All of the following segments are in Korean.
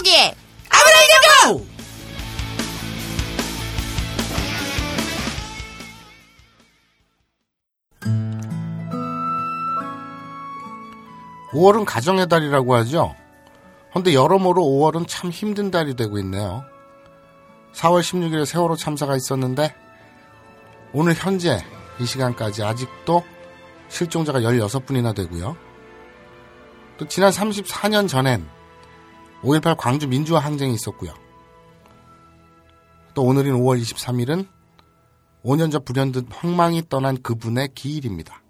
마사와 저기 아브라이드 고! 5월은 가정의 달이라고 하죠. 근데 여러모로 5월은 참 힘든 달이 되고 있네요. 4월 16일에 세월호 참사가 있었는데 오늘 현재 이 시간까지 아직도 실종자가 16분이나 되고요. 또 지난 34년 전엔 5.18 광주 민주화 항쟁이 있었고요. 또 오늘인 5월 23일은 5년 전 불현듯 황망이 떠난 그분의 기일입니다.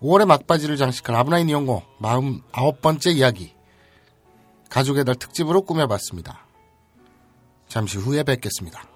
5월의 막바지를 장식한 아브나인 이용고 49번째 이야기 가족의 달 특집으로 꾸며봤습니다. 잠시 후에 뵙겠습니다.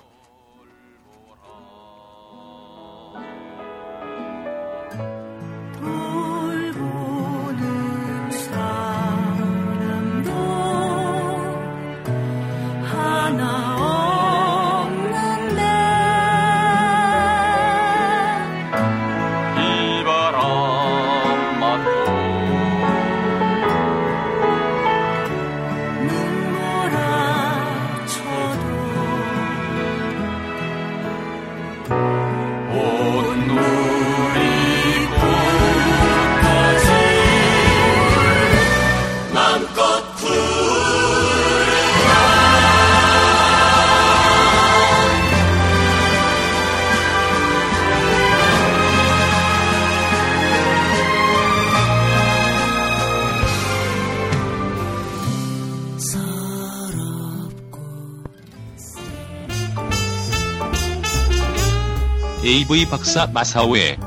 AV 박사 마사오의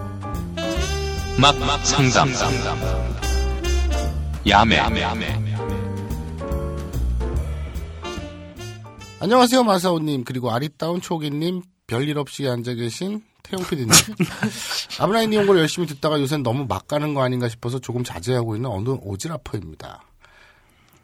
막막 상담 야매 안녕하세요 마사오님 그리고 아리따운 초기님 별일 없이 앉아 계신 태용 PD님 아브라인 이용고를 열심히 듣다가 요새 너무 막 가는 거 아닌가 싶어서 조금 자제하고 있는 어느 오지라퍼입니다.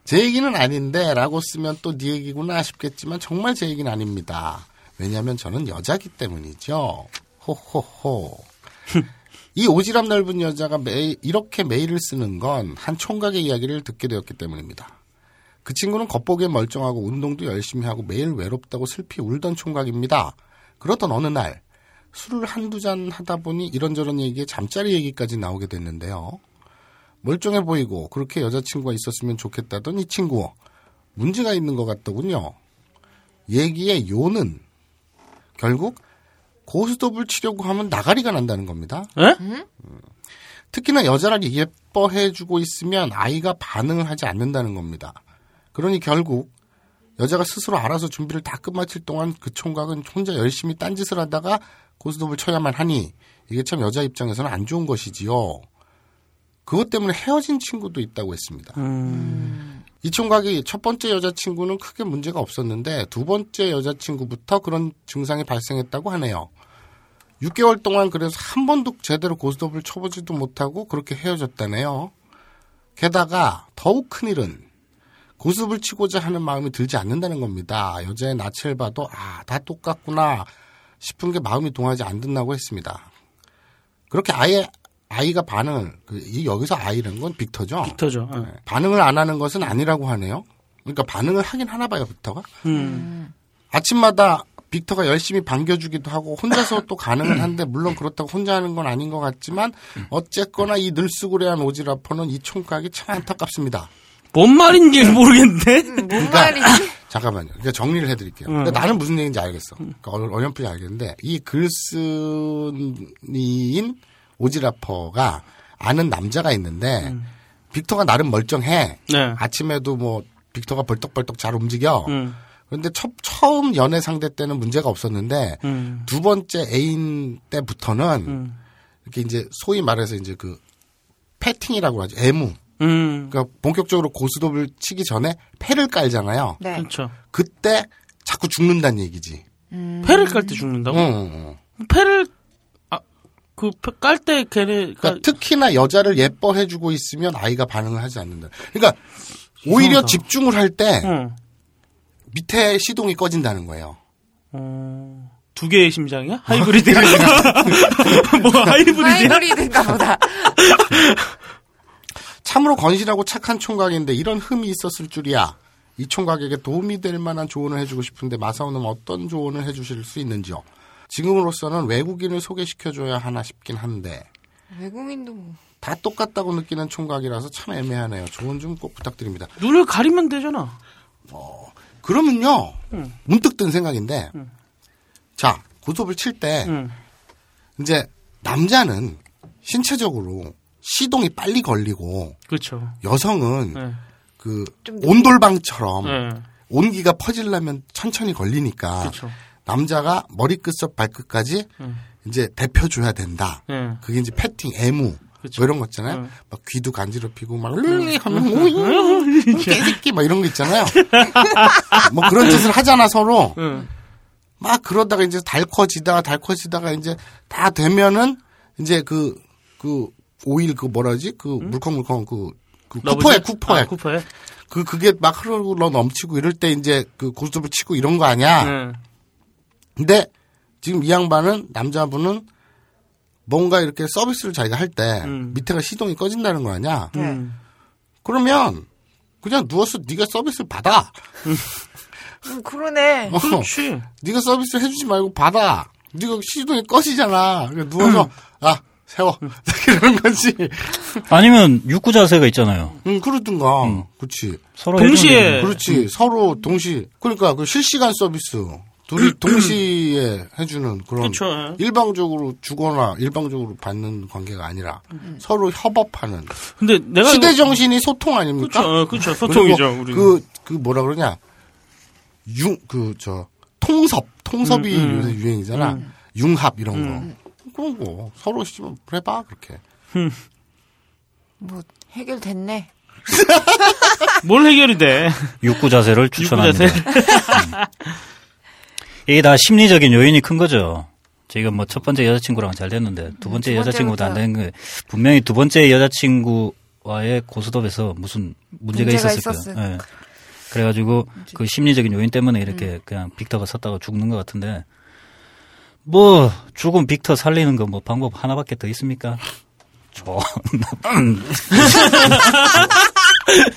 제 얘기는 아닌데 라고 쓰면 또 네 얘기구나 싶겠지만 정말 제 얘기는 아닙니다. 왜냐하면 저는 여자기 때문이죠. 호호호. 이 오지랖 넓은 여자가 매, 이렇게 메일을 쓰는 건 한 총각의 이야기를 듣게 되었기 때문입니다. 그 친구는 겉보기에 멀쩡하고 운동도 열심히 하고 매일 외롭다고 슬피 울던 총각입니다. 그러던 어느 날 술을 한두 잔 하다 보니 이런저런 얘기에 잠자리 얘기까지 나오게 됐는데요. 멀쩡해 보이고 그렇게 여자친구가 있었으면 좋겠다던 이 친구 문제가 있는 것 같더군요. 얘기의 요는 결국 고스톱을 치려고 하면 나가리가 난다는 겁니다. 에? 특히나 여자를 예뻐해주고 있으면 아이가 반응을 하지 않는다는 겁니다. 그러니 결국 여자가 스스로 알아서 준비를 다 끝마칠 동안 그 총각은 혼자 열심히 딴짓을 하다가 고스톱을 쳐야만 하니 이게 참 여자 입장에서는 안 좋은 것이지요. 그것 때문에 헤어진 친구도 있다고 했습니다. 이 총각이 첫 번째 여자친구는 크게 문제가 없었는데 두 번째 여자친구부터 그런 증상이 발생했다고 하네요. 6개월 동안 그래서 한 번도 제대로 고스톱을 쳐보지도 못하고 그렇게 헤어졌다네요. 게다가 더욱 큰일은 고스톱을 치고자 하는 마음이 들지 않는다는 겁니다. 여자의 낯을 봐도 아, 다 똑같구나 싶은 게 마음이 동하지 않는다고 했습니다. 그렇게 아예 아이가 반응을 그, 이 여기서 아이라는 건 빅터죠. 빅터죠. 어. 반응을 안 하는 것은 아니라고 하네요. 그러니까 반응을 하긴 하나 봐요, 빅터가. 음. 아침마다 빅터가 열심히 반겨주기도 하고 혼자서 또 가능은 한데 물론 그렇다고 혼자 하는 건 아닌 것 같지만 어쨌거나 이 늘수구레한 오지라퍼는 이 총각이 참 안타깝습니다. 뭔 말인지 모르겠는데? 뭔 그러니까 말이지? 잠깐만요. 그러니까 정리를 해드릴게요. 음. 근데 나는 무슨 얘기인지 알겠어. 그러니까 어- 어렴풋이 알겠는데 이 글쓴이인 오지라퍼가 아는 남자가 있는데 빅터가 나름 멀쩡해. 네. 아침에도 뭐 빅터가 벌떡벌떡 잘 움직여. 음. 그런데 첫, 처음 연애 상대 때는 문제가 없었는데 음. 두 번째 애인 때부터는 음. 이렇게 이제 소위 말해서 이제 그 패팅이라고 하죠. 애무. 음. 그러니까 본격적으로 고스톱을 치기 전에 패를 깔잖아요. 네. 그렇죠. 그때 자꾸 죽는다는 얘기지. 패를 깔 때 죽는다고? 응. 패를 아, 그 깔 때 걔네 그러니까 특히나 여자를 예뻐해주고 있으면 아이가 반응을 하지 않는다. 그러니까 오히려 이상하다. 집중을 할때 응. 밑에 시동이 꺼진다는 거예요. 어, 두 개의 심장이야? 하이브리드야? 뭐 하이브리드야? 하이브리드인가 보다. 참으로 건실하고 착한 총각인데 이런 흠이 있었을 줄이야. 이 총각에게 도움이 될 만한 조언을 해주고 싶은데 마사오는 어떤 조언을 해주실 수 있는지요? 지금으로서는 외국인을 소개시켜줘야 하나 싶긴 한데 외국인도 뭐. 다 똑같다고 느끼는 총각이라서 참 애매하네요. 조언 좀 꼭 부탁드립니다. 눈을 가리면 되잖아. 그러면요 응. 문득 든 생각인데 자 고속을 칠때 응. 이제 남자는 신체적으로 시동이 빨리 걸리고 그렇죠. 여성은 네. 그좀 온돌방처럼 네. 온기가 퍼지려면 천천히 걸리니까 그렇죠. 남자가 머리끝부터 발끝까지 응. 이제 대표줘야 된다. 네. 그게 이제 패팅, 애무 그쵸. 뭐 이런 거 있잖아요. 응. 막 귀도 간지럽히고 막 룰리 하면 오이 개새끼 막 이런 거 있잖아요. 뭐 그런 짓을 하잖아 서로. 응. 막 그러다가 이제 달커지다가 달커지다가 이제 다 되면은 이제 그그 오일 그 뭐라지 그 물컹물컹 그, 그 쿠퍼에 러브제? 쿠퍼에 아, 쿠퍼에. 그 그게 막 흐르고 넘치고 이럴 때 이제 그 고스톱을 치고 이런 거 아니야. 네. 근데 지금 이 양반은 남자분은 뭔가 이렇게 서비스를 자기가 할때 음. 밑에가 시동이 꺼진다는 거 아니야. 음. 그러면 그냥 누워서 네가 서비스를 받아. 음, 그러네. 어, 그렇지. 네가 서비스를 해주지 말고 받아. 네가 시동이 꺼지잖아. 그러니까 누워서 아 세워 이러는 거지. 아니면 육구 자세가 있잖아요. 응 그러든가. 그렇지. 서로 동시에 그렇지. 서로 동시. 그러니까 그 실시간 서비스 둘이 동시에 해주는 그런 그쵸. 일방적으로 주거나 일방적으로 받는 관계가 아니라 서로 협업하는 근데 내가 시대 정신이 소통 아닙니까? 그쵸, 어, 그쵸. 소통이죠, 우리. 그, 그 뭐라 그러냐. 융, 그, 저, 통섭. 통섭이 음, 음. 요새 유행이잖아. 융합 이런 거. 그런 거. 서로 시면 해봐, 그렇게. 뭐 해결됐네. 뭘 해결이 돼? 육구 자세를 육구 추천합니다. 자세. 이게 다 심리적인 요인이 큰 거죠. 지금 뭐 첫 번째 여자친구랑은 잘 됐는데 두 번째 두 여자친구도 안 되는 거예요. 분명히 두 번째 여자친구와의 고스톱에서 무슨 문제가, 문제가 있었을 거예요. 예. 그래가지고 그 심리적인 요인 때문에 이렇게 그냥 빅터가 섰다가 죽는 것 같은데 뭐 죽은 빅터 살리는 거 뭐 방법 하나밖에 더 있습니까? 저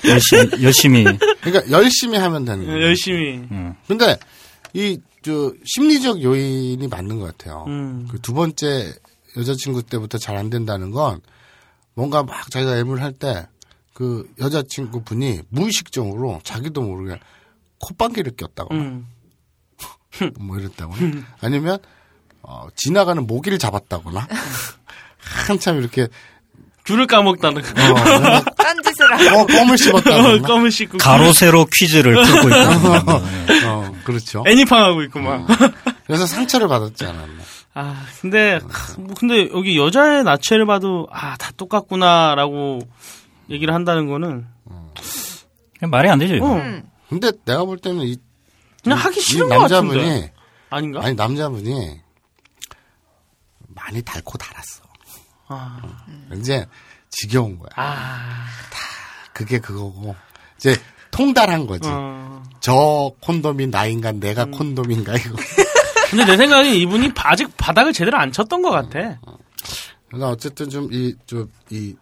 열심히 열심히 그러니까 열심히 하면 되는 거예요. 열심히. 근데 이, 저, 심리적 요인이 맞는 것 같아요. 음. 그 두 번째 여자친구 때부터 잘 안 된다는 건 뭔가 막 자기가 애무를 할때 그 여자친구 분이 무의식적으로 자기도 모르게 콧방귀를 꼈다거나 음. 뭐 이랬다거나 아니면 어, 지나가는 모기를 잡았다거나 한참 이렇게 귤을 까먹다는 거. 어. 어, 껌을 씹었다거나 껌을 씹고. 가로 세로 퀴즈를 풀고 있다. 어, 그렇죠. 애니팡하고 있고 막. 그래서 상처를 받았지 않았나. 아, 근데, 하, 뭐 근데 여기 여자의 나체를 봐도, 아, 다 똑같구나라고 얘기를 한다는 거는, 그냥 말이 안 되죠. 이거. 어, 근데 내가 볼 때는 이, 그냥 하기 이 싫은 것 남자분이 같은데. 아닌가? 아니 남자분이 많이 달고 달았어. 아, 이제 지겨운 거야. 아, 그게 그거고 이제 통달한 거지. 어. 저 콘돔이 나인가 내가 음. 콘돔인가 이거. 근데 내 생각에 이분이 아직 바닥을 제대로 안 쳤던 것 같아. 그러니까 어쨌든 좀 이 좀 이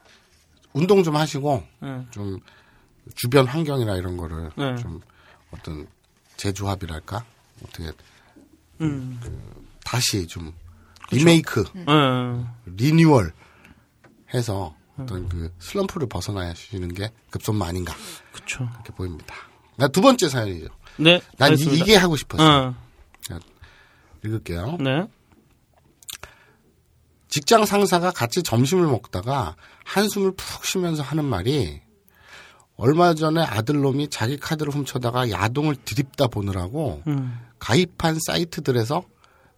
운동 좀 하시고 응. 좀 주변 환경이나 이런 거를 네. 좀 어떤 재조합이랄까 어떻게 음. 다시 좀 리메이크 응. 리뉴얼 해서 어떤 그 슬럼프를 벗어나시는 게 급선무 아닌가 그쵸. 이렇게 보입니다. 나 두 번째 사연이죠. 네. 난 이, 알겠습니다. 게 하고 싶었어. 응. 읽을게요. 네. 직장 상사가 같이 점심을 먹다가 한숨을 푹 쉬면서 하는 말이 얼마 전에 아들놈이 자기 카드를 훔쳐다가 야동을 드립다 보느라고 음. 가입한 사이트들에서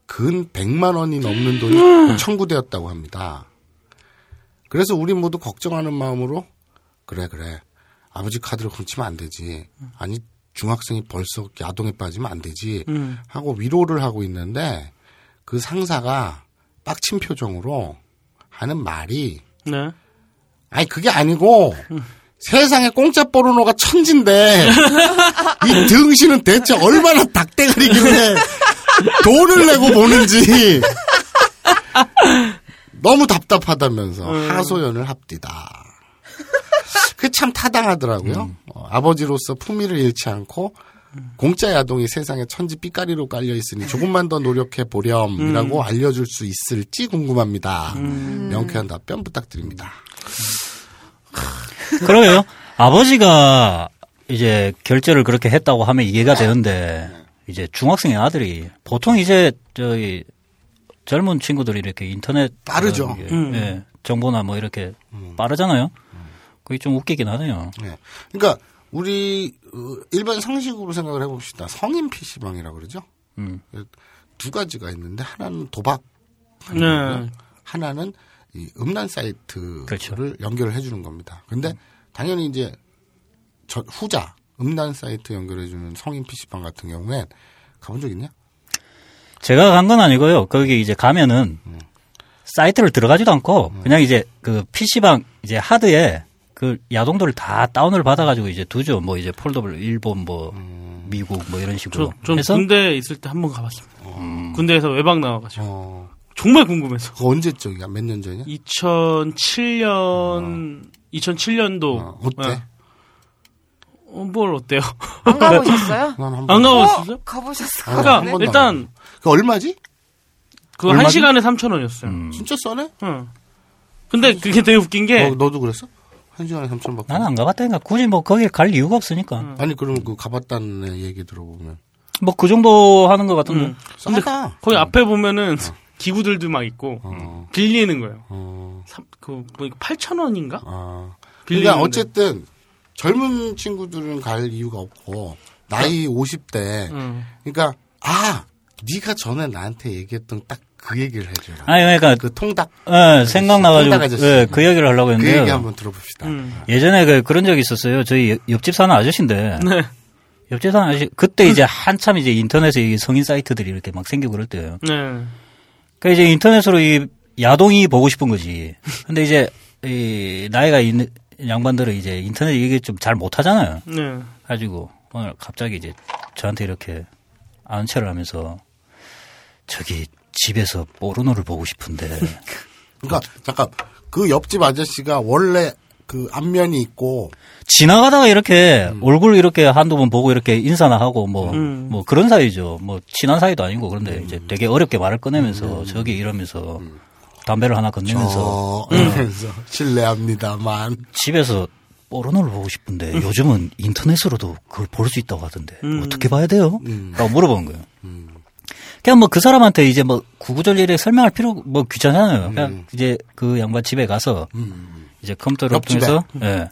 근 100만 원이 넘는 돈이 청구되었다고 합니다. 그래서 우리 모두 걱정하는 마음으로 그래 그래 아버지 카드를 훔치면 안 되지. 아니 중학생이 벌써 야동에 빠지면 안 되지. 음. 하고 위로를 하고 있는데 그 상사가 빡친 표정으로 하는 말이 네. 아니 그게 아니고 세상에 공짜 포르노가 천진데 이 등신은 대체 얼마나 닭대가리길래 돈을 내고 보는지 너무 답답하다면서 하소연을 합디다. 그참 타당하더라고요. 음. 어, 아버지로서 품위를 잃지 않고 공짜 야동이 세상에 천지 삐까리로 깔려 있으니 조금만 더 노력해 보렴이라고 알려줄 수 있을지 궁금합니다. 명쾌한 답변 부탁드립니다. 그러게요. 아버지가 이제 결제를 그렇게 했다고 하면 이해가 되는데 이제 중학생의 아들이 보통 이제 저희 젊은 친구들이 이렇게 인터넷 빠르죠. 어, 예, 음. 예, 정보나 뭐 이렇게 빠르잖아요. 그게 좀 웃기긴 하네요. 네. 그러니까 우리 어, 일반 상식으로 생각을 해봅시다. 성인 PC방이라고 그러죠. 음. 두 가지가 있는데 하나는 도박, 네. 하나는 이 음란 사이트를 그렇죠. 연결을 해주는 겁니다. 근데 당연히 이제 저 후자 음란 사이트 연결해주는 성인 PC방 같은 경우엔 가본 적 있냐? 제가 간 건 아니고요. 거기 이제 가면은 사이트를 들어가지도 않고 그냥 이제 그 PC방 이제 하드에 그 야동들을 다 다운을 받아가지고 이제 두죠. 뭐 이제 폴더블 일본 뭐 미국 뭐 이런 식으로 저, 전 해서 군대 있을 때 한 번 가봤습니다. 군대에서 외박 나와가지고. 어, 정말 궁금해서. 그거 언제적이야? 몇 년 전이야? 2007년, 2007년도. 어, 어때? 어, 뭘 어때요? 안 가보셨어요? 난한 안 번. 가봤었어요? 어? 가보셨어요? 그러니까 일단 그 얼마지? 그한 얼마지? 시간에 3,000원이었어요. 음. 진짜 싸네? 응. 근데 그게 되게 웃긴 게 어, 너도 그랬어? 한 시간에 3천 원 받고. 나는 안 가봤다니까 굳이 뭐 거기 갈 이유가 없으니까 아니 그러면 그 가봤다는 애 얘기 들어보면 뭐 그 정도 하는 것 같은데 음. 싸다. 거기 앞에 보면은 기구들도 막 있고 어, 빌리는 거예요. 어, 삼- 그 보니까 8,000원인가? 아. 빌리는데. 그러니까 어쨌든 젊은 친구들은 갈 이유가 없고 나이 50대 응. 그러니까 아 네가 전에 나한테 얘기했던 딱 그 얘기를 해줘라. 아니 그러니까 그 통닭 예, 생각나가지고 통닭 아저씨. 예, 그 얘기를 하려고 그 했는데요. 얘기 한번 들어봅시다. 음. 예전에 그 그런 적이 있었어요. 저희 옆- 옆집 사는 아저씨인데 네. 옆집 사는 아저씨 그때 이제 한참 이제 인터넷에 이 성인 사이트들이 이렇게 막 생기고 그럴 때예요. 네. 그러니까 이제 인터넷으로 이 야동이 보고 싶은 거지. 근데 이제 이 나이가 있는 양반들은 이제 인터넷 이게 좀 잘 못하잖아요. 네. 가지고 오늘 갑자기 이제 저한테 이렇게 아는 체를 하면서 저기 집에서 포르노를 보고 싶은데 그러니까 잠깐 그 옆집 아저씨가 원래 그 안면이 있고 지나가다가 이렇게 얼굴 이렇게 한두 번 보고 이렇게 인사나 하고 뭐, 음. 뭐 그런 사이죠. 뭐 친한 사이도 아니고 그런데 이제 되게 어렵게 말을 꺼내면서 저기 이러면서 담배를 하나 건네면서 저 이러면서 실례합니다만 집에서 포르노를 보고 싶은데 요즘은 인터넷으로도 그걸 볼 수 있다고 하던데 음. 어떻게 봐야 돼요? 음. 라고 물어본 거예요. 그냥 뭐 그 사람한테 이제 뭐 구구절절히 설명할 필요 뭐 귀찮잖아요. 그냥 이제 그 양반 집에 가서 이제 컴퓨터를. 통해서 예. 네.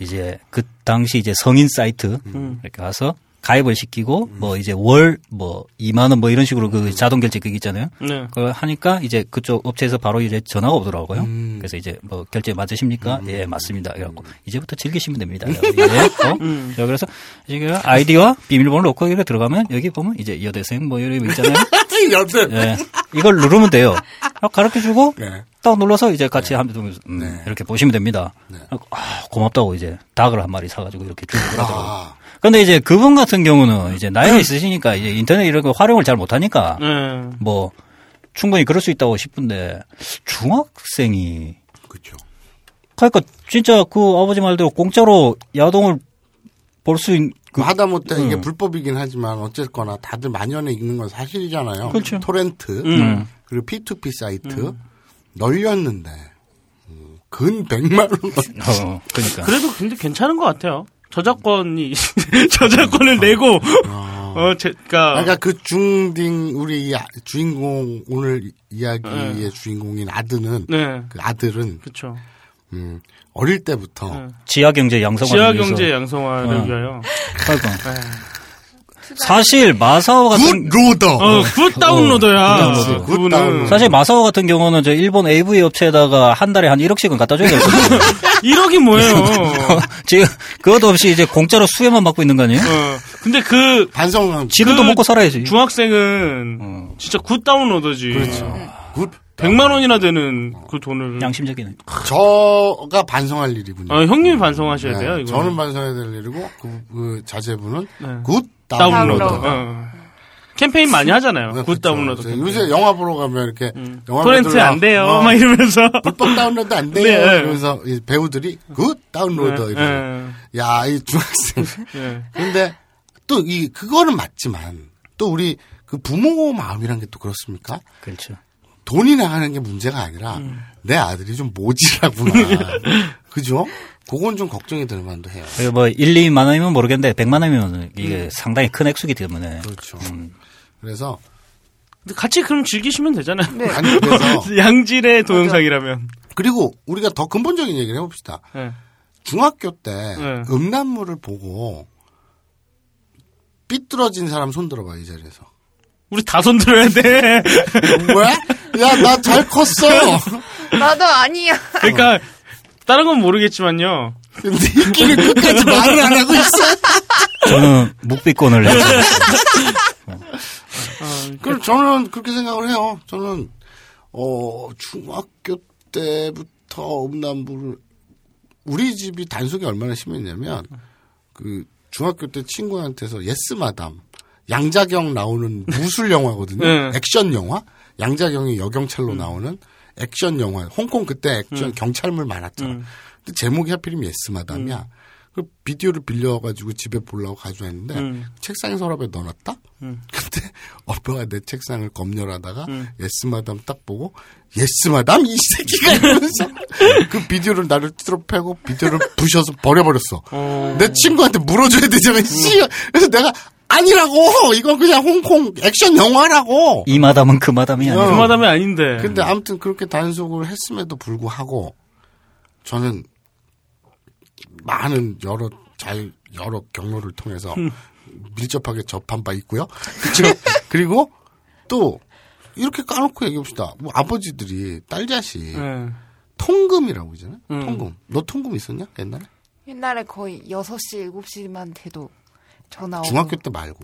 이제 그 당시 이제 성인 사이트 음. 이렇게 가서 가입을 시키고 뭐 이제 월 뭐 2만 원 뭐 이런 식으로 그 자동 결제 그게 있잖아요. 네. 그걸 하니까 이제 그쪽 업체에서 바로 이제 전화가 오더라고요. 음. 그래서 이제 뭐 결제 맞으십니까? 예, 맞습니다. 그래갖고 이제부터 즐기시면 됩니다. 예. 어? 음. 자, 그래서 이게 아이디와 비밀번호를 넣고 이렇게 들어가면 여기 보면 이제 여대생 뭐 이런 거 있잖아요. 여튼 예. 이걸 누르면 돼요. 가르쳐 주고 네. 딱 눌러서 이제 같이 하면 음, 네. 이렇게 보시면 됩니다. 네. 아, 고맙다고 이제 닭을 한 마리 사가지고 이렇게 주고 그러더라고요. 아, 근데 이제 그분 같은 경우는 이제 나이가 있으시니까 이제 인터넷 이런 거 활용을 잘 못하니까 네. 뭐 충분히 그럴 수 있다고 싶은데 중학생이 그렇죠. 그러니까 진짜 그 아버지 말대로 공짜로 야동을 볼수 있는 그 하다못해 이게 음. 불법이긴 하지만 어쨌거나 다들 만연해 있는 건 사실이잖아요. 그렇죠. 토렌트 음. 그리고 P2P 사이트 널렸는데 음, 근 100만 원. 어, 그러니까 그래도 근데 괜찮은 것 같아요. 저작권이 저작권을 내고 어 제가 그러니까 그 중딩 우리 이 아- 주인공 오늘 이야기의 네. 주인공인 아드는 네 그 아들은 그렇죠. 음, 어릴 때부터 네. 지하 경제 양성화 지하 경제 양성화를 어. 위하여 네. 사실 마사오 같은 good loader. 어, good downloader야. downloader. good 그분은 downloader. 사실 마사오 같은 경우는 저 일본 AV 업체에다가 한 달에 한 1억씩은 갖다 줘야 되거든요. 1억이 뭐예요? 지금 그것도 없이 이제 공짜로 수혜만 받고 있는 거 아니에요? 어. 근데 그 반성 지금도 그 먹고 살아야지. 중학생은 어. 진짜 good downloader지. 그렇죠. good 100만 원이나 되는 그 돈을 양심적이네. 저가 반성할 일이군요. 어, 형님이 반성하셔야 네, 돼요. 이거. 저는 반성해야 될 일이고 그, 그 자제분은 네. good downloader. downloader. 어. 캠페인 많이 하잖아요. 네, good 그렇죠. 다운로드. 요새 영화 보러 가면 이렇게 영화 토렌트 안 돼요. 어, 막 이러면서. 불법 다운로드 안 돼요. 네. 이러면서 이 배우들이 good download 네, 이러면서 야, 이 중학생. 네. 근데 또 이 그거는 맞지만 또 우리 그 부모 마음이란 게 또 그렇습니까? 그렇죠. 돈이 나가는 게 문제가 아니라 음. 내 아들이 좀 모질하구나. 그죠? 그건 좀 걱정이 될 만도 해요. 그리고 뭐 1, 2만 원이면 모르겠는데 100만 원이면 이게 상당히 큰 액수기 때문에 그렇죠. 음. 그래서 근데 같이 그럼 즐기시면 되잖아요. 네. 아니 그래서 양질의 동영상이라면. 그리고 우리가 더 근본적인 얘기를 해봅시다. 네. 중학교 때 네. 음란물을 보고 삐뚤어진 사람 손 들어봐 이 자리에서. 우리 다 손들어야 돼. 왜? 야 나 잘 컸어. 나도 아니야. 그러니까 다른 건 모르겠지만요. 니끼리 끝까지 말을 안 하고 있어. 저는 묵비권을 내서 그럼 저는 그렇게 생각을 해요. 저는 어 중학교 때부터 음란물을 우리 집이 단속이 얼마나 심했냐면 그 중학교 때 친구한테서 Yes Madam 양자경 나오는 무술 영화거든요. 네. 액션 영화. 양자경이 여경찰로 나오는 액션 영화. 홍콩 그때 액션 경찰물 많았잖아. 음. 근데 제목이 하필이면 Yes Madam이야. 그 비디오를 빌려가지고 집에 보려고 가져왔는데 음. 책상 서랍에 넣어놨다. 음. 근데 오빠가 내 책상을 검열하다가 음. Yes Madam 딱 보고 Yes Madam 이 새끼가 이러면서 그 비디오를 나를 뜯어 패고 비디오를 부셔서 버려버렸어. 어. 내 친구한테 물어줘야 되잖아. 씨. 그래서 내가 아니라고 이건 그냥 홍콩 액션 영화라고. 이 마담은 그 마담이 아니라 어. 그 마담이 아닌데. 근데 아무튼 그렇게 단속을 했음에도 불구하고 저는 많은 여러 잘 여러 경로를 통해서 밀접하게 접한 바 있고요. 그렇죠. 그리고 또 이렇게 까놓고 얘기합시다. 뭐 아버지들이 딸 자식 네. 통금이라고 그러잖아요. 음. 통금. 너 통금 있었냐 옛날에? 옛날에 거의 6시, 7시만 돼도 전화 오고. 중학교 때 말고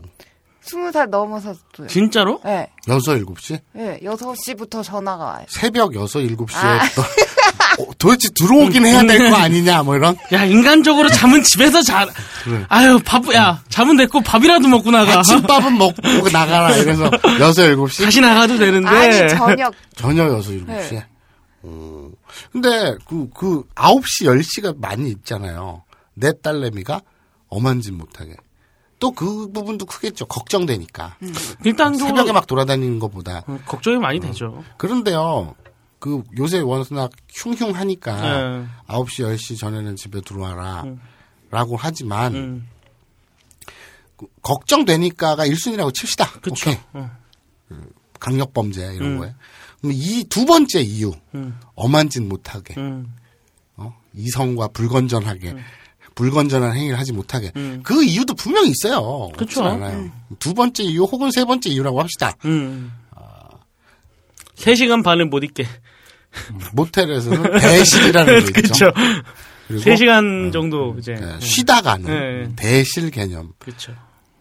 20살 넘어서도요. 진짜로? 네. 여섯 일곱 시 네. 6시부터 전화가 와요. 새벽 여섯 일곱 시에 아. 또 어, 도대체 들어오긴 해야 될 거 아니냐 뭐 이런 야 인간적으로 잠은 집에서 자. 아유 바쁘야. 잠은 됐고 밥이라도 먹고 나가. 아침밥은 먹고 나가라 이래서 여섯 일곱 시 다시 나가도 되는데. 아니, 저녁. 저녁 여섯 일곱 네. 시에. 어. 근데 그, 그, 9시, 10시가 많이 있잖아요. 내 딸내미가 엄한 짓 못하게. 또 그 부분도 크겠죠. 걱정되니까. 일단 새벽에 막 돌아다니는 것보다. 걱정이 많이 되죠. 그런데요, 그 요새 워낙 흉흉하니까 네. 9시, 10시 전에는 집에 들어와라. 음. 라고 하지만, 음. 그 걱정되니까가 1순위라고 칩시다. 그쵸. 오케이. 어. 강력 범죄 이런 음. 거에. 그럼 이두 번째 이유, 음. 엄한 짓 못하게. 음. 어? 이성과 불건전하게 불건전한 행위를 하지 못하게 음. 그 이유도 분명히 있어요. 그렇지 않아요. 두 번째 이유 혹은 세 번째 이유라고 합시다. 음. 3시간 반을 못 있게. 모텔에서는 대실이라는 게 있죠. 그리고 3시간 정도 이제. 예, 쉬다 가는 네. 대실 개념. 그쵸.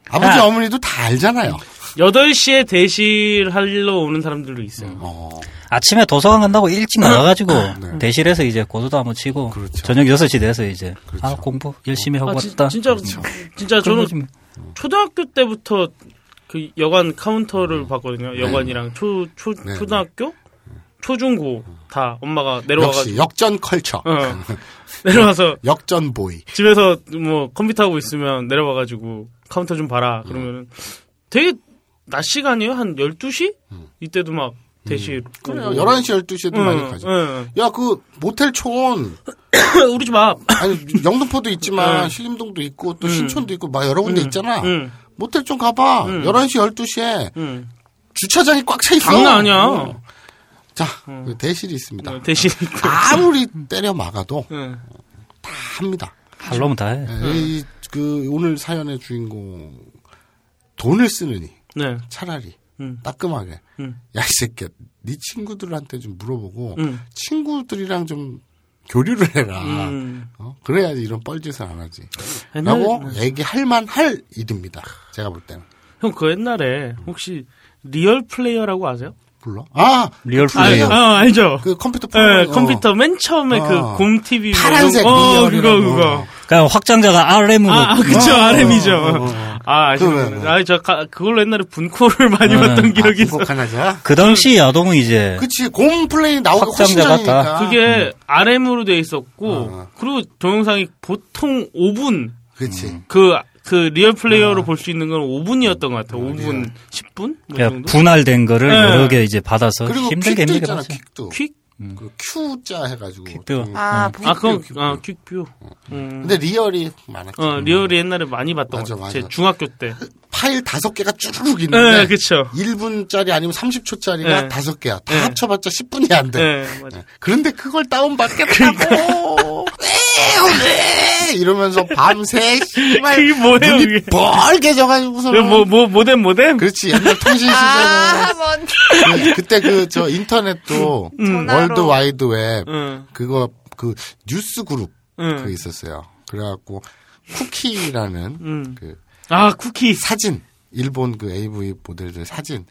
아버지 아. 어머니도 다 알잖아요. 8시에 대실 하러 오는 사람들도 있어요. 어, 아침에 도서관 간다고 일찍 나가가지고 네. 대실에서 이제 고소도 한번 치고 그렇죠. 저녁 6시 돼서 이제 그렇죠. 아 공부 열심히 하고 아, 진, 왔다. 진짜, 진짜 저는 그런 거지 초등학교 때부터 그 여관 카운터를 봤거든요. 여관이랑 초, 초, 네. 초등학교? 초중고 다 엄마가 내려와가지고. 역전 컬처. 어. 내려와서 역전 보이. 집에서 뭐 컴퓨터 하고 있으면 내려와가지고 카운터 좀 봐라. 그러면은 되게 낮 시간이에요? 한 12시? 이때도 막 대시. 그래요. 11시, 12시에도 많이 응, 가죠. 응. 야, 그, 모텔 촌, 우리 집 앞. 아니, 영등포도 있지만, 응. 신림동도 있고, 또 응. 신촌도 있고, 막 여러 군데 있잖아. 응, 모텔 좀 가봐. 응. 11시, 12시에 응. 주차장이 꽉 차 있어. 장난 아니야. 어. 자, 그 대실이 있습니다. 있고. 아무리 때려 막아도 응. 다 합니다. 할로면 다 해. 예, 이, 그, 오늘 사연의 주인공, 돈을 쓰느니, 네. 차라리, 응. 따끔하게, 응. 야, 이 새끼야, 네 친구들한테 좀 물어보고, 응. 친구들이랑 좀 교류를 해라. 음. 어? 그래야지 이런 뻘짓을 안 하지. 옛날에- 라고 얘기할 만할 일입니다. 제가 볼 때는. 형, 그 옛날에 혹시 리얼 플레이어라고 아세요? 불러? 아! Real 아, 플레이어. 어, 알죠? 그 컴퓨터 예, 프로그램, 어. 컴퓨터 맨 처음에 어. 그 곰 TV 파란색 어, Real이라고. 그거 그거. 그러니까 확장자가 RM으로 아, 아, 그쵸, 어, RM이죠. 어, 어, 어. 아, 아시는 왜? 아, 저 가- 그걸로 옛날에 분코를 많이 음. 봤던 기억이 있어. 분코 카나자와. 그 당시 야동은 이제 그치 곰플레이 나오기 훨씬 전이니까. 그게 RM으로 돼 있었고 어. 그리고 동영상이 보통 5분 그치. 그, 그 Real Player로 볼수 있는 건 5분이었던 것 같아요. 5분, 10분? 뭐 그냥 정도? 분할된 거를 네. 여러 개 이제 받아서 그리고 힘들게 힘들게 봤어요. Quick도. Quick? 그 Q자 해가지고. 좀- 아, 아, 그건, QuickView, 아, QuickView. QuickView. 음. 근데 Real이 많았지. 어, Real이 옛날에 많이 봤던 맞아, 것 같아요. 제. 중학교 때. 파일 다섯 개가 쭈르륵 있는데 네, 그쵸. 1분짜리 아니면 30초짜리가 네. 다섯 개야. 다 네. 합쳐봤자 10분이 안 돼. 네, 맞아. 그런데 그걸 다운받겠다고. 왜, 왜? 이러면서 밤새 씨발 그게 뭐예요, 눈이 그게? 벌게 져가지고서 그 뭐, 뭐, 모뎀, 모뎀? 그렇지 옛날 통신 시절에 아, 뭔. 그, 그때 그 저 인터넷도 전화로. 월드 와이드 웹 응, 그거 그 뉴스 그룹 응. 그 있었어요. 그래갖고 쿠키라는 응. 그 아, 쿠키. 사진 일본 그 AV 모델들 사진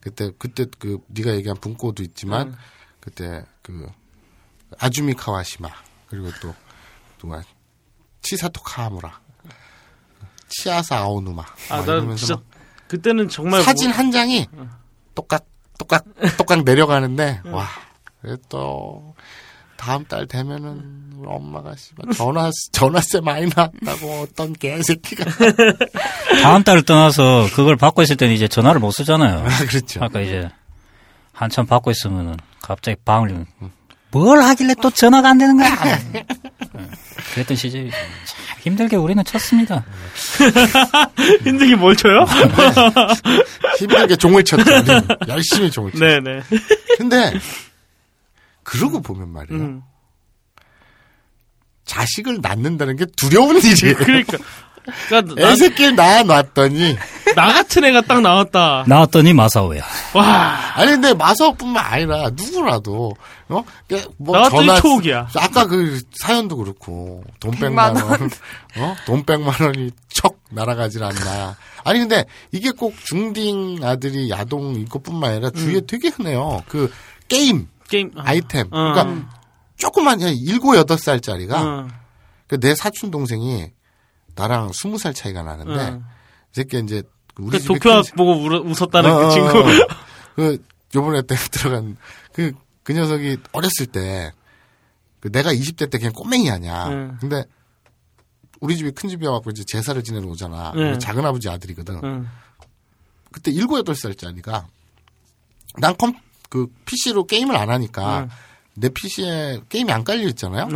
그때 그때 그 네가 얘기한 분코도 있지만 음. 그때 그 아주미 카와시마 그리고 또 누가 치사토 카하무라 치아사 아오누마 아, 막나 이러면서 진짜, 막 그때는 정말. 사진 뭐, 한 장이 똑깍 똑깍 똑깍 내려가는데 와 또 다음 달 되면은 우리 엄마가 씨발 전화 전화세 많이 나왔다고 어떤 개새끼가 다음 달을 떠나서 그걸 받고 있을 때는 이제 전화를 못 쓰잖아요. 아, 그렇죠. 아까 이제 한참 받고 있으면은 갑자기 방을 열면 뭘 하길래 또 전화가 안 되는 거야? 네. 그랬던 시절이 참 힘들게 우리는 쳤습니다. 힘들게 뭘 쳐요? 힘들게 종을 쳤죠. 우리는. 열심히 종을 쳤죠. 네네. 근데 그러고 보면 말이에요. 음. 자식을 낳는다는 게 두려운 일이에요. 그러니까. 그러니까 나, 애새끼를 낳아놨더니 나 같은 애가 딱 나왔다. 나왔더니 마사오야. 와. 아니 근데 마사오뿐만 아니라 누구라도 어? 그뭐 나왔더니 초옥이야. 아까 그 사연도 그렇고 돈 100만 원, 어? 돈 100만 원이 척 날아가질 않나. 아니 근데 이게 꼭 중딩 아들이 야동 이것뿐만 아니라 주위에 음. 되게 흔해요. 그 게임 게임. 아. 아이템. 어. 그러니까 조그만 한 일곱 여덟 살짜리가 어. 그내 사촌 동생이 나랑 스무 살 차이가 나는데 어. 이 새끼 이제 우리 그 도쿄학 큰- 보고 울어, 웃었다는 어, 그 어, 친구. 어. 그 요번에 때 들어간 그그 녀석이 어렸을 때 그 내가 20대 때 그냥 꼬맹이 아니야. 응. 근데 우리 집이 큰 집이어갖고 이제 제사를 지내러 오잖아. 응. 작은 아버지 아들이거든. 응. 그때 일곱 여덟 살짜리가 난 컴 그 PC로 게임을 안 하니까 응. 내 PC에 게임이 안 깔려 있잖아요.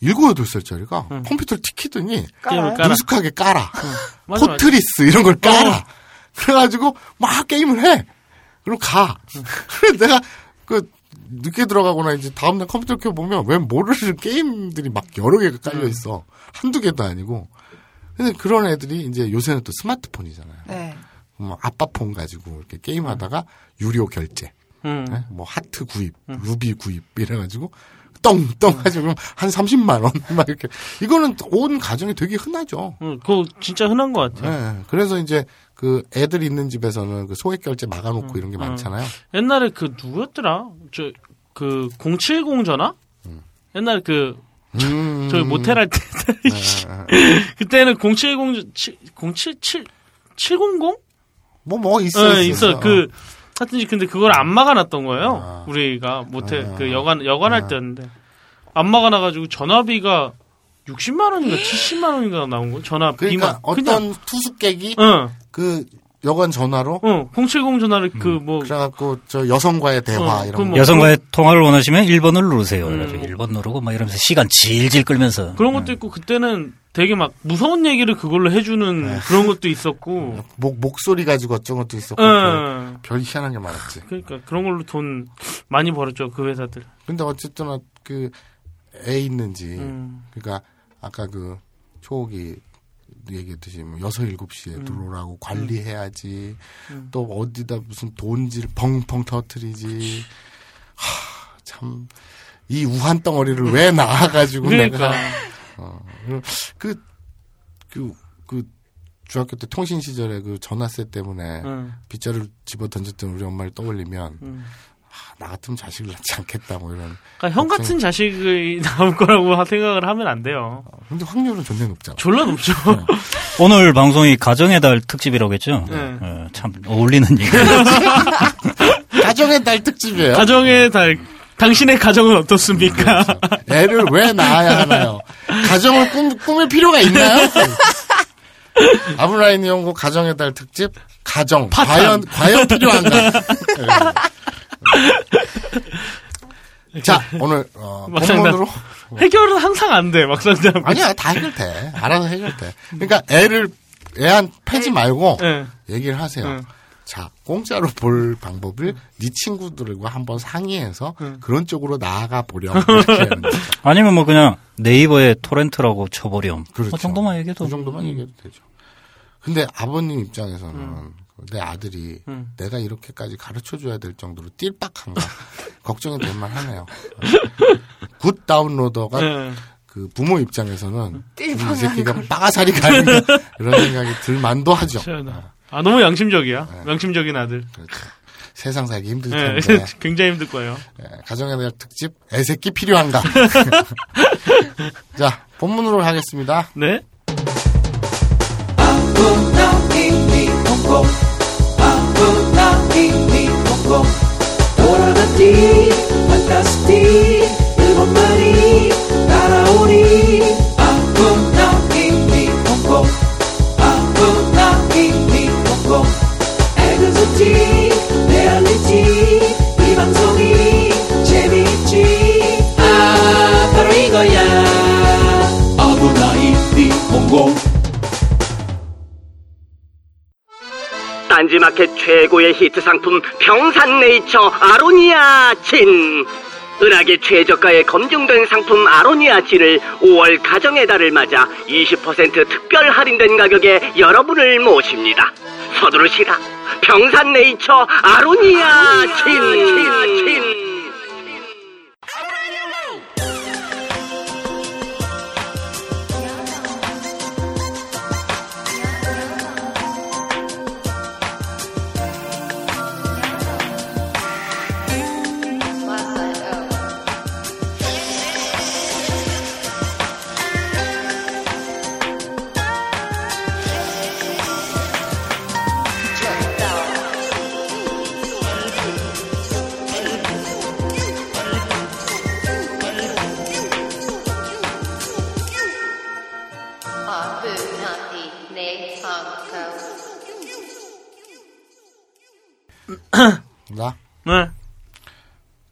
네. 일곱 여덟 살짜리가 컴퓨터를 툭 키더니 게임을 깔아. 능숙하게 깔아. 맞아. 포트리스 이런 걸 깔아. 그래가지고 막 게임을 해. 그리고 가. 그래서 내가 그 늦게 들어가거나 이제 다음날 컴퓨터 켜 보면 왜 모르는 게임들이 막 여러 개가 깔려 있어. 한두 개도 아니고. 근데 그런 애들이 이제 요새는 또 스마트폰이잖아요. 네. 뭐 아빠 폰 가지고 이렇게 게임하다가 유료 결제, 응. 예? 뭐 하트 구입, 루비 구입 이래가지고 똥똥 가지고 한 30만 원 막 이렇게 이거는 온 가정에 되게 흔하죠. 응. 그거 진짜 흔한 것 같아요. 예. 그래서 이제 그 애들 있는 집에서는 그 소액 결제 막아놓고 이런 게 음. 많잖아요. 옛날에 그 누구였더라? 저 그 070 전화? 옛날에 그 음. 저희 모텔 할 때. 그때는 070, 077, 700? 뭐, 뭐, 있어. 네, 있어. 그, 하여튼, 근데 그걸 안 막아놨던 거예요. 아. 우리가 모텔, 아. 그 여관, 여관할 때였는데. 안 막아놔가지고 전화비가 60만 원인가 70만 원인가 나온 거예요. 전화 그러니까 비만. 어떤 투숙객이 응, 그 여관 전화로 응. 070 전화를 그 뭐, 그래갖고 저 여성과의 대화 어, 이런 그 거. 뭐- 여성과의 통화를 원하시면 1번을 누르세요. 음. 그래가지고 1번 누르고 막 이러면서 시간 질질 끌면서 그런 것도 있고, 그때는 되게 막 무서운 얘기를 그걸로 해주는 네. 그런 것도 있었고, 목 목소리 가지고 어쩐 것도 있었고 응. 별, 별 희한한 게 많았지. 그러니까 그런 걸로 돈 많이 벌었죠, 그 회사들. 근데 어쨌든 그 애 있는지 음. 그러니까 아까 그 초옥이 얘기했듯이 뭐 여섯 일곱 시에 음. 들어오라고 관리해야지 또 어디다 무슨 돈질 펑펑 터트리지 참이 우한 덩어리를 왜 낳아가지고 그러니까. 내가 그, 그, 그, 중학교 때 통신 시절에 그 전화세 때문에 응. 빗자루 집어 던졌던 우리 엄마를 떠올리면 음. 아, 아, 나 같으면 자식을 낳지 않겠다 뭐 이런. 그러니까 형 같은 자식이 나올 거라고 생각을 하면 안 돼요. 근데 확률은 존나 높잖아. 졸라 높죠. 오늘 방송이 가정의 달 특집이라고 했죠? 네. 예, 참 어울리는 얘기. 가정의 달 특집이에요. 가정의 달 당신의 가정은 어떻습니까? 애를 왜 낳아야 하나요? 가정을 꿈, 꾸밀 필요가 있나요? 아브라인 연구 가정의 달 특집 가정 과연 과연 필요한가? 네. 자 오늘 어, 본문으로 해결은 항상 안 돼. 막상 되면. 아니야 다 해결돼 알아서 해결돼. 그러니까 애를 애한 패지 말고 예. 얘기를 하세요. 응. 자 공짜로 볼 방법을 네 친구들과 한번 상의해서 그런 쪽으로 나아가 보렴. 아니면 뭐 그냥 네이버에 토렌트라고 쳐버렴. 그렇죠. 그 정도만 얘기해도. 그 정도만 얘기해도 되죠. 근데 아버님 입장에서는 내 아들이 음. 내가 이렇게까지 가르쳐 줘야 될 정도로 띨빡한가 걱정이 될 만하네요. good downloader가 예. 그 부모 입장에서는 이 띨빵한 새끼가 빠가사린가 하는 이런 생각이 들 만도 하죠. 시원하다. 아 너무 양심적이야. 양심적인 아들. 그렇죠. 세상 살기 힘들 예. 텐데 굉장히 힘들 거예요. 예, 가정의 달 특집 애새끼 필요한가? 자 본문으로 가겠습니다. 네. 딴지마켓 최고의 히트 상품 평산네이처 아로니아 진 은하계 최저가에 검증된 상품 아로니아 진을 5월 가정의 달을 맞아 20% 특별 할인된 가격에 여러분을 모십니다. 서두르시라 평산네이처 아로니아 진. 진. 아 네.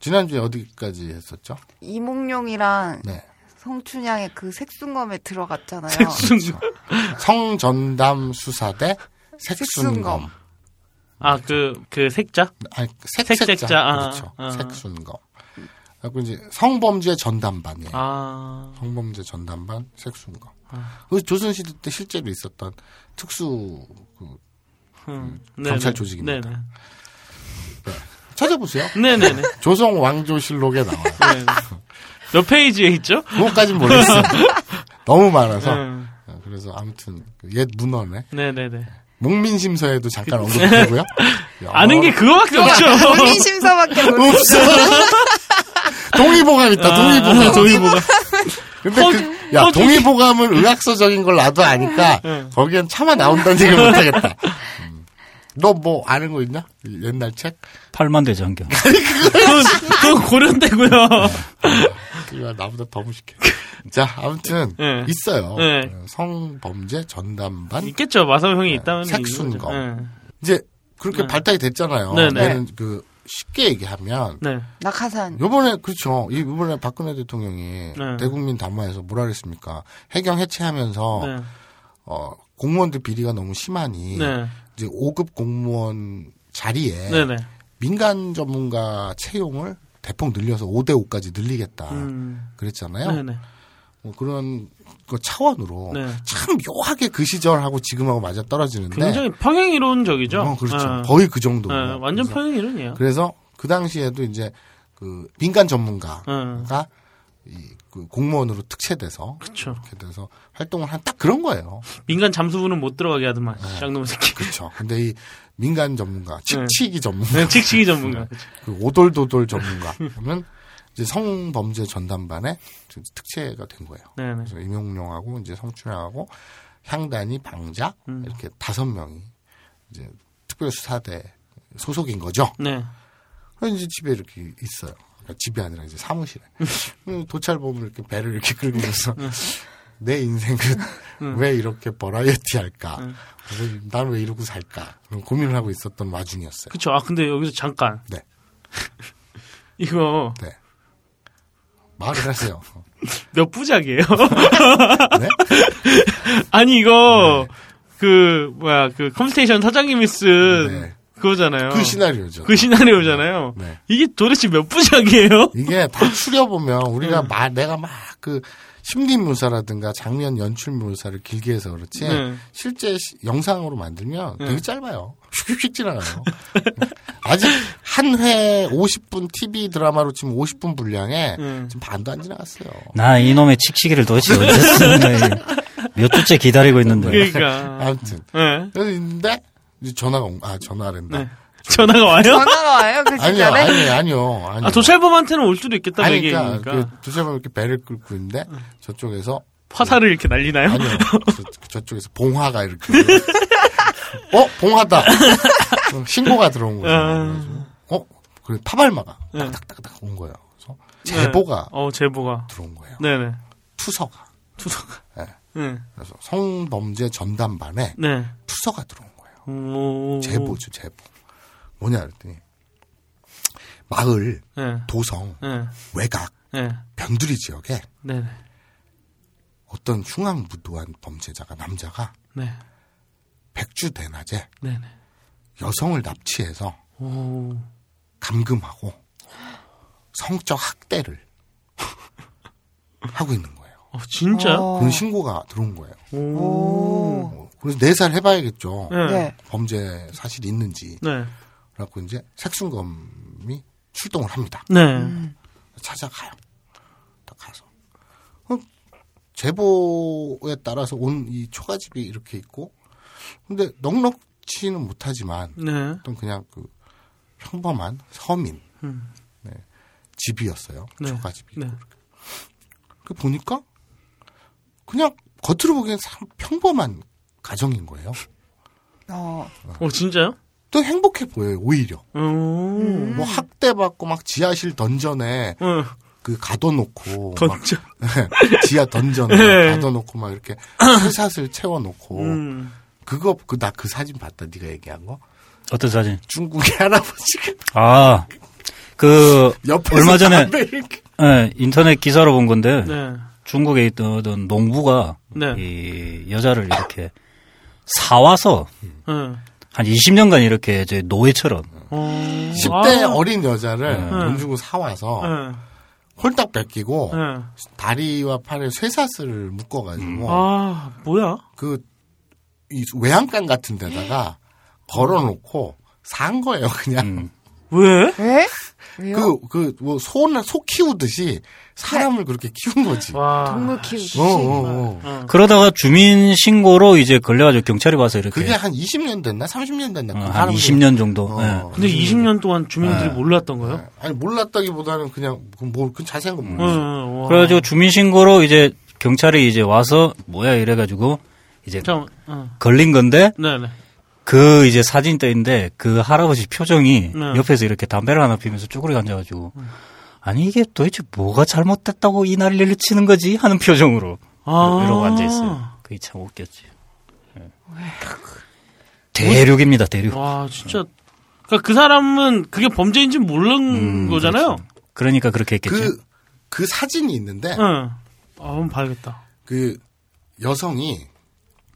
지난주에 어디까지 했었죠? 이몽룡이랑 네. 성춘향의 그 색순검에 들어갔잖아요. 성전담 수사대 색순검. 색순검. 아, 그, 그 색자? 아니 색 색자. 색색자 아, 그렇죠. 아. 색순검. 그리고 이제 성범죄 전담반이에요. 아, 성범죄 전담반 색순검. 그 조선시대 때 실제로 있었던 특수 그 음, 검찰 네네. 조직입니다. 네네. 찾아보세요. 네네네. 조성 왕조실록에 나와요. 네. 몇 페이지에 있죠? 그것까진 모르겠어요. 너무 많아서. 음. 그래서 아무튼 그옛 문헌에 네네네. 목민심서에도 잠깐 언급되고요. 아는 게 그거밖에 없죠. 본인심사밖에 모르 없어. 동의보감 있다. 동의보감. 아, 동의보감. 근데 허- 그, 야, 허주- 동의보감은 의학서적인 걸 나도 아니까 응. 거기엔 차마 나온다는 얘기 못하겠다. 너 뭐 아는 거 있냐? 옛날 책? 팔만대장경. 그건, 그건 고려대고요. 이거 나보다 더 무식해. 자, 아무튼 네. 있어요. 네. 성범죄 전담반 있겠죠. 마사오 형이 있다면. 색순검. 네. 이제 그렇게 네. 발달이 됐잖아요. 네, 네. 얘는 그 쉽게 얘기하면 네. 낙하산. 요번에 그렇죠. 이- 이번에 박근혜 대통령이 네. 대국민 담화에서 뭐라 그랬습니까? 해경 해체하면서 네. 어, 공무원들 비리가 너무 심하니 네. 이제 5급 공무원 자리에 네네. 민간 전문가 채용을 대폭 늘려서 5대 5까지 늘리겠다. 음. 그랬잖아요. 네네. 뭐 그런 그 차원으로 네. 참 묘하게 그 시절하고 지금하고 맞아 떨어지는데 굉장히 평행 이론적이죠. 어, 그렇죠. 네. 거의 그 정도. 네, 완전 평행 이론이에요. 그래서 그 당시에도 이제 그 민간 전문가가 네. 이, 그 공무원으로 특채돼서 그쵸. 이렇게 돼서 활동을 한 딱 그런 거예요. 민간 잠수부는 못 들어가게 하더만. 쌍놈 새끼. 그렇죠. 근데 이 민간 전문가, 칙칙이 전문가, 네, 칙칙이 전문가. 그쵸. 그 오돌도돌 전문가 그러면 이제 성범죄 전담반에 특채가 된 거예요. 네네. 그래서 임용룡하고 이제 성춘향하고 향단이 방작 음. 이렇게 다섯 명이 이제 특별수사대 소속인 거죠. 네. 그래서 이제 집에 이렇게 있어요. 그러니까 집이 아니라 이제 사무실에. 음, 도찰범을 이렇게 배를 이렇게 끌면서 내 인생은 왜 이렇게 버라이어티 할까? 나는 왜 이러고 살까? 그런 고민을 하고 있었던 와중이었어요. 그쵸. 아, 근데 여기서 잠깐. 네. 이거 네. 말을 하세요. 몇 부작이에요? 네? 아니, 이거, 그, 뭐야, 그 컴스테이션 사장님이 쓴 네. 그거잖아요. 그 시나리오죠. 그 시나리오잖아요. 네. 이게 도대체 몇 부작이에요? 이게 다 추려보면 우리가 막 내가 막 그 심리 묘사라든가 장면 연출 묘사를 길게 해서 그렇지 네. 실제 시- 영상으로 만들면 되게 짧아요. 휙휙 지나가요. 아직 한 회 50분 TV 드라마로 지금 50분 분량에 네. 지금 반도 안 지나갔어요. 나 이놈의 칙칙이를 도대체 언제 쓰는데 몇 주째 기다리고 있는데. 그러니까. 아무튼 네. 있는데 이제 전화가 온, 아 전화랜다. 네. 전화가 와요? 전화가 와요 그 아니요? 아니요, 아니요, 아니요. 아, 도찰범한테는 올 수도 있겠다, 아니, 이게. 그러니까, 그러니까. 그 두세번 이렇게 배를 끌고 있는데 저쪽에서 화살을 이렇게 날리나요? 아니요. 저, 쪽에서 봉화가 이렇게. 어? 봉화다. 신고가 들어온 거죠. 아. 그래가지고, 어? 그래, 파발마가 네. 딱딱딱딱 온 거예요. 그래서 제보가 어, 제보가. 들어온 거예요. 네네. 투서가. 투서가. 네. 네. 그래서 성범죄 전담반에 네. 투서가 들어온 거예요. 오. 제보죠, 제보. 뭐냐 그랬더니 마을, 네. 도성, 네. 외곽, 네. 변두리 지역에. 어떤 흉악무도한 범죄자가 남자가 네. 백주 대낮에 네네. 여성을 납치해서 오. 감금하고 성적 학대를 하고 있는 거예요. 어, 진짜요? 어. 그런 신고가 들어온 거예요. 오. 어, 그래서 네살 해봐야겠죠. 네. 네. 범죄 사실이 있는지. 네. 그래갖고 이제 색순검이 출동을 합니다. 네. 찾아가요. 딱 가서. 어, 제보에 따라서 온 이 초가집이 이렇게 있고, 근데 넉넉치는 못하지만, 네. 어떤 그냥 그 평범한 서민 음. 네, 집이었어요. 네. 초가집이. 네. 그 보니까 그냥 겉으로 보기엔 참 평범한 가정인 거예요. 어. 어, 진짜요? 또 행복해 보여요. 오히려 오. 뭐 학대받고 막 지하실 던전에 어, 그 가둬놓고 던져. 막 지하 던전에 네. 가둬놓고 막 이렇게 쇠사슬 채워놓고 음. 그거 그 나 그 사진 봤다 네가 얘기한 거 어떤 사진? 중국의 할아버지가 아, 그, 얼마 전에, 예, 인터넷 기사로 본 건데, 네. 중국에 있던 어떤 농부가, 네. 이 여자를 이렇게 사와서, 네. 한 20년간 이렇게 이제 노예처럼, 어. 10대 아. 어린 여자를 네. 돈 주고 사와서 네. 홀딱 뺏기고 네. 다리와 팔에 쇠사슬을 묶어가지고 아, 뭐야? 그, 이 외양간 같은 데다가 걸어놓고 산 거예요, 그냥. 음. 왜? 왜? 왜요? 그, 그, 뭐, 소나, 소 키우듯이 사람을 그렇게 키운 거지. 어, 와. 동물 키우듯이. 어, 어. 어. 그러다가 주민 신고로 이제 걸려가지고 경찰이 와서 이렇게, 그게 한 20년 됐나? 30년 됐나? 어, 그한 할아버지- 20년 정도, 어. 예. 근데 20년 동안 주민들이 네. 몰랐던 거예요? 네. 아니, 몰랐다기보다는 그냥, 그 뭐, 그 자세한 건 응, 모르죠. 응, 와. 그래가지고 주민 신고로 이제 경찰이 이제 와서 뭐야 이래가지고 이제 잠깐, 어. 걸린 건데 네네. 그 이제 사진 떠 있는데 그 할아버지 표정이 네. 옆에서 이렇게 담배를 하나 피면서 쭈그리고 앉아가지고 아니 이게 도대체 뭐가 잘못됐다고 이 난리를 치는 거지 하는 표정으로 아. 이러고 앉아 있어요. 그게 참 웃겼지. 예. 대륙입니다 대륙. 와, 진짜. 그러니까 그 사람은 그게 범죄인지 모르는 음, 거잖아요? 그렇죠. 그러니까 그렇게 했겠지. 그, 그 사진이 있는데, 응. 아, 한번 봐야겠다. 그 여성이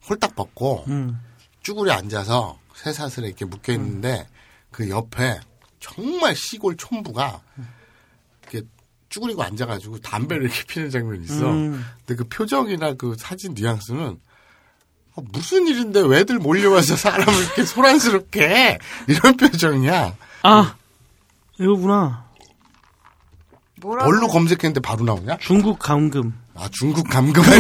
홀딱 벗고 음. 쭈그려 앉아서 쇠사슬에 이렇게 묶여 있는데 그 옆에 정말 시골 촌부가 이렇게 쭈그리고 앉아가지고 담배를 이렇게 피는 장면이 있어. 음. 근데 그 표정이나 그 사진 뉘앙스는 아, 무슨 일인데 왜들 몰려와서 사람을 이렇게 소란스럽게 해? 이런 표정이야. 아, 이거구나. 뭐라고? 뭘로 검색했는데 바로 나오냐? 중국 감금. 아 중국 감금.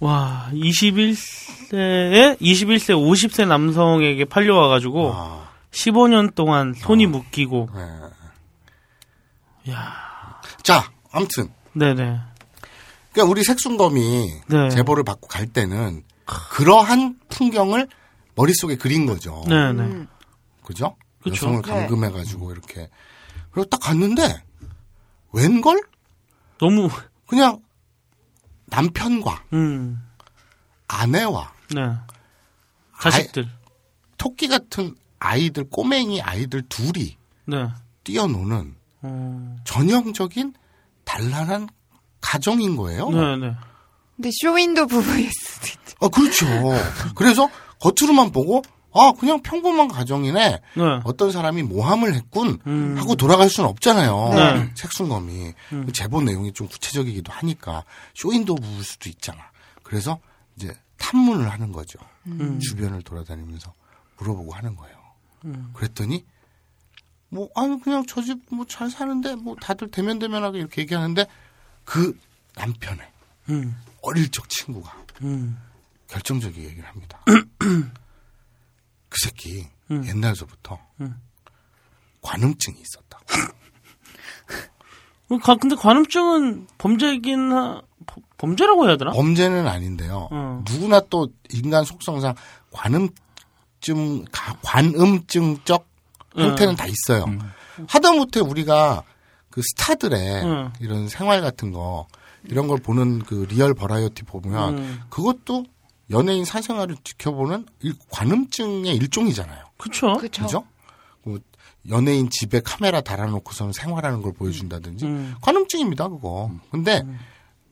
와, 21세에 21세 50세 남성에게 팔려와 가지고 아, 15년 동안 손이 묶이고 네. 야. 자, 아무튼 네네. 그러니까 우리 색순검이 네. 제보를 받고 갈 때는 그러한 풍경을 머릿속에 그린 거죠. 네네. 음. 그죠? 그쵸. 여성을 네. 감금해가지고 이렇게. 그리고 딱 갔는데, 웬걸? 너무 그냥 남편과 음. 아내와 네. 자식들. 토끼 같은 아이들, 꼬맹이 아이들 둘이 네. 뛰어노는 어. 전형적인 단란한 가정인 거예요. 네 네. 근데 쇼윈도 부부일 수도 있죠. 아, 그렇죠. 그래서 겉으로만 보고, 아, 그냥 평범한 가정이네. 네. 어떤 사람이 모함을 했군. 음. 하고 돌아갈 수는 없잖아요. 네. 색순검이. 음. 그 제보 내용이 좀 구체적이기도 하니까 쇼인도 부을 수도 있잖아. 그래서 이제 탐문을 하는 거죠. 음. 주변을 돌아다니면서 물어보고 하는 거예요. 그랬더니 뭐 아니 그냥 저 집 뭐 잘 사는데 뭐 다들 대면 대면하게 이렇게 얘기하는데 그 남편의 음. 어릴 적 친구가 음. 결정적인 얘기를 합니다. 그 새끼 음. 옛날서부터 음. 관음증이 있었다고. 어, 가- 근데 관음증은 범죄긴 하, 범- 범죄라고 해야 되나? 범죄는 아닌데요. 어. 누구나 또 인간 속성상 관음 증, 가- 관음증적 형태는 음. 다 있어요. 하다못해 우리가 그 스타들의 음. 이런 생활 같은 거 이런 걸 보는 그 real variety 보면 음. 그것도 연예인 사생활을 지켜보는 일- 관음증의 일종이잖아요. 그죠? 뭐 연예인 집에 카메라 달아놓고서는 생활하는 걸 보여준다든지 음. 관음증입니다, 그거. 근데